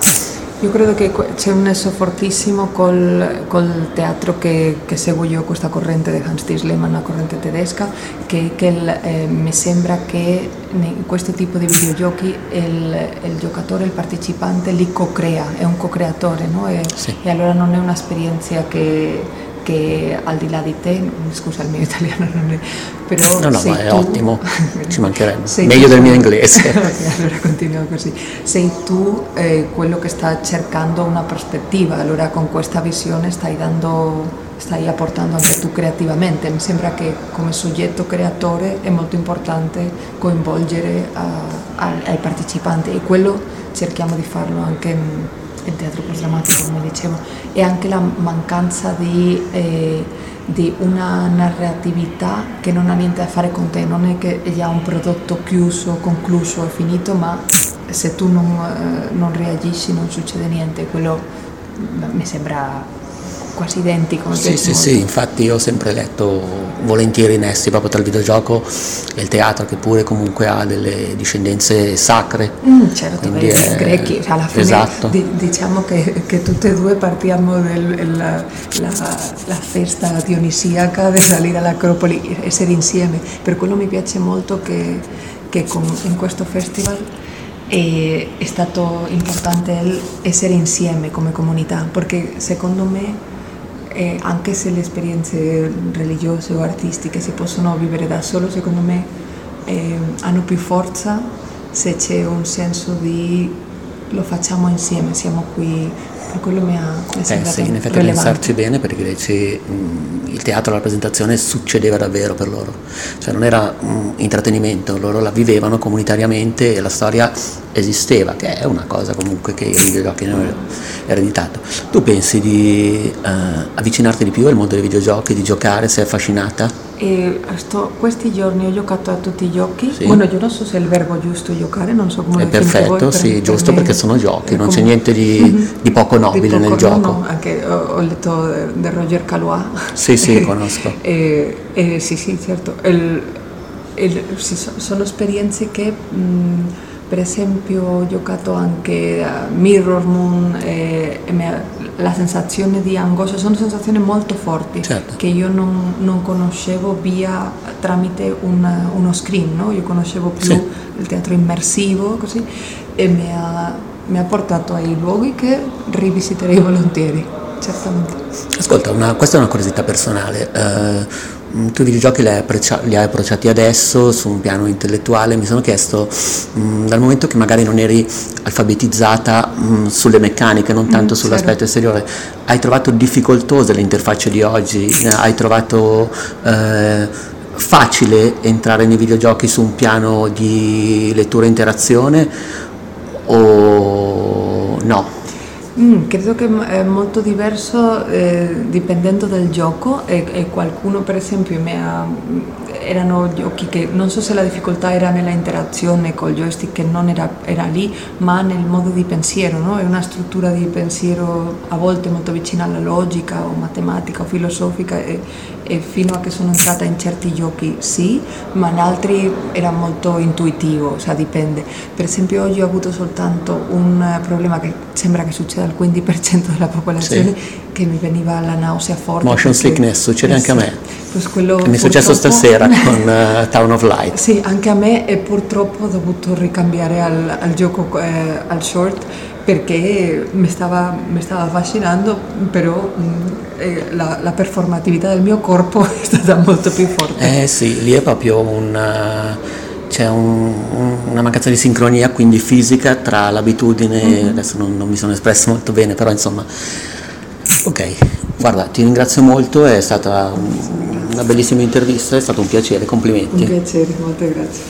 io credo che c'è un nesso fortissimo col, col teatro che, che, seguo io, questa corrente di Hans Tisleman, una corrente tedesca, che, che il, eh, mi sembra che in questo tipo di videogiochi il, il giocatore, il partecipante li co-crea, è un co-creatore, no? e,
sì.
e allora non è un'esperienza che che al di là di te, scusa il mio italiano non è, però
No, no, ma è
tu-
ottimo, ci mancherebbe. Meglio
tu-
del mio inglese.
Ok, allora continuo così. Sei tu eh, quello che sta cercando una prospettiva, allora con questa visione stai dando, stai apportando anche tu creativamente. Mi sembra che come soggetto creatore è molto importante coinvolgere a- a- ai partecipanti e quello cerchiamo di farlo anche in, in teatro postdrammatico, come dicevo, e anche la mancanza di, eh, di una narratività che non ha niente a fare con te, non è che è già un prodotto chiuso, concluso e finito, ma se tu non, eh, non reagisci non succede niente, quello mm, mi sembra quasi identico.
Sì, sì, sì, infatti ho sempre letto volentieri i nessi proprio tra il videogioco e il teatro che pure comunque ha delle discendenze sacre.
Mm, certo,
Quindi è-
grechi, cioè, alla fine
Esatto.
di- diciamo che, che tutte e due partiamo dalla festa dionisiaca di salire all'Acropoli, essere insieme. Per quello mi piace molto che, che con- in questo festival è, stato importante essere insieme come comunità, perché secondo me eh, anche se le esperienze religiose o artistiche si possono vivere da solo, secondo me eh, hanno più forza se c'è un senso di lo facciamo insieme, siamo qui, per quello mi ha mi
Eh sì, in effetti
rilevante.
pensarci bene per i greci mh, il teatro, la rappresentazione succedeva davvero per loro, cioè non era mh, intrattenimento, loro la vivevano comunitariamente e la storia esisteva, che è una cosa comunque che i videogiochi hanno ereditato. Tu pensi di eh, avvicinarti di più al mondo dei videogiochi, di giocare, sei affascinata?
E sto- questi giorni ho giocato a tutti i giochi,
Sì.
bueno io non so se è il verbo giusto giocare, non so come
È
lo voi,
perfetto,
per-
sì,
per
giusto
me
perché sono giochi, non c'è
come-
niente di, di poco nobile nel gioco.
no, anche ho, ho letto di Roger Calois.
Sì, sì, conosco.
Eh, eh, sì, sì, certo. Il- il- sì, so- sono esperienze che, mh, per esempio, ho giocato anche a Mirror Moon e, e mi ha- la sensazione di angoscia, sono sensazioni molto forti
Certo.
che io non, non conoscevo via tramite un- uno screen, no? io conoscevo più
Sì.
il teatro immersivo così, e mi ha, mi ha portato ai luoghi che rivisiterei volentieri, certamente.
Ascolta, una- questa è una curiosità personale. eh, mh, tu i videogiochi li hai, approccia- li hai approcciati adesso su un piano intellettuale, mi sono chiesto, mh, dal momento che magari non eri alfabetizzata mh, sulle meccaniche, non tanto
Mm,
sull'aspetto esteriore, hai trovato difficoltose le interfacce di oggi? Eh, Hai trovato eh, facile entrare nei videogiochi su un piano di lettura e interazione o no?
Mm, credo che è molto diverso eh, dipendendo dal gioco e, e qualcuno per esempio mi ha, erano giochi che non so se la difficoltà era nella interazione col joystick che non era, era lì ma nel modo di pensiero no? è una struttura di pensiero a volte molto vicina alla logica o matematica o filosofica e, e fino a che sono entrata in certi giochi sì ma in altri era molto intuitivo cioè dipende per esempio oggi ho avuto soltanto un problema che sembra che succeda al 15% della popolazione che mi veniva la nausea forte
Motion
perché-
sickness, succede
eh
anche a
sì.
me.
Pues quello
Mi è successo stasera con eh, Town of Light.
sì, anche a me e purtroppo ho dovuto ricambiare al, al gioco, eh, al short perché mi stava, mi stava affascinando, però mm, eh, la, la performatività del mio corpo è stata molto più forte.
Eh sì, lì è proprio un, eh, c'è un- un- una mancanza di sincronia, quindi fisica, tra l'abitudine, adesso non, non mi sono espresso molto bene, però insomma... Ok, guarda, ti ringrazio molto, è stata un- una bellissima intervista, è stato un piacere, complimenti.
Un piacere, molte grazie.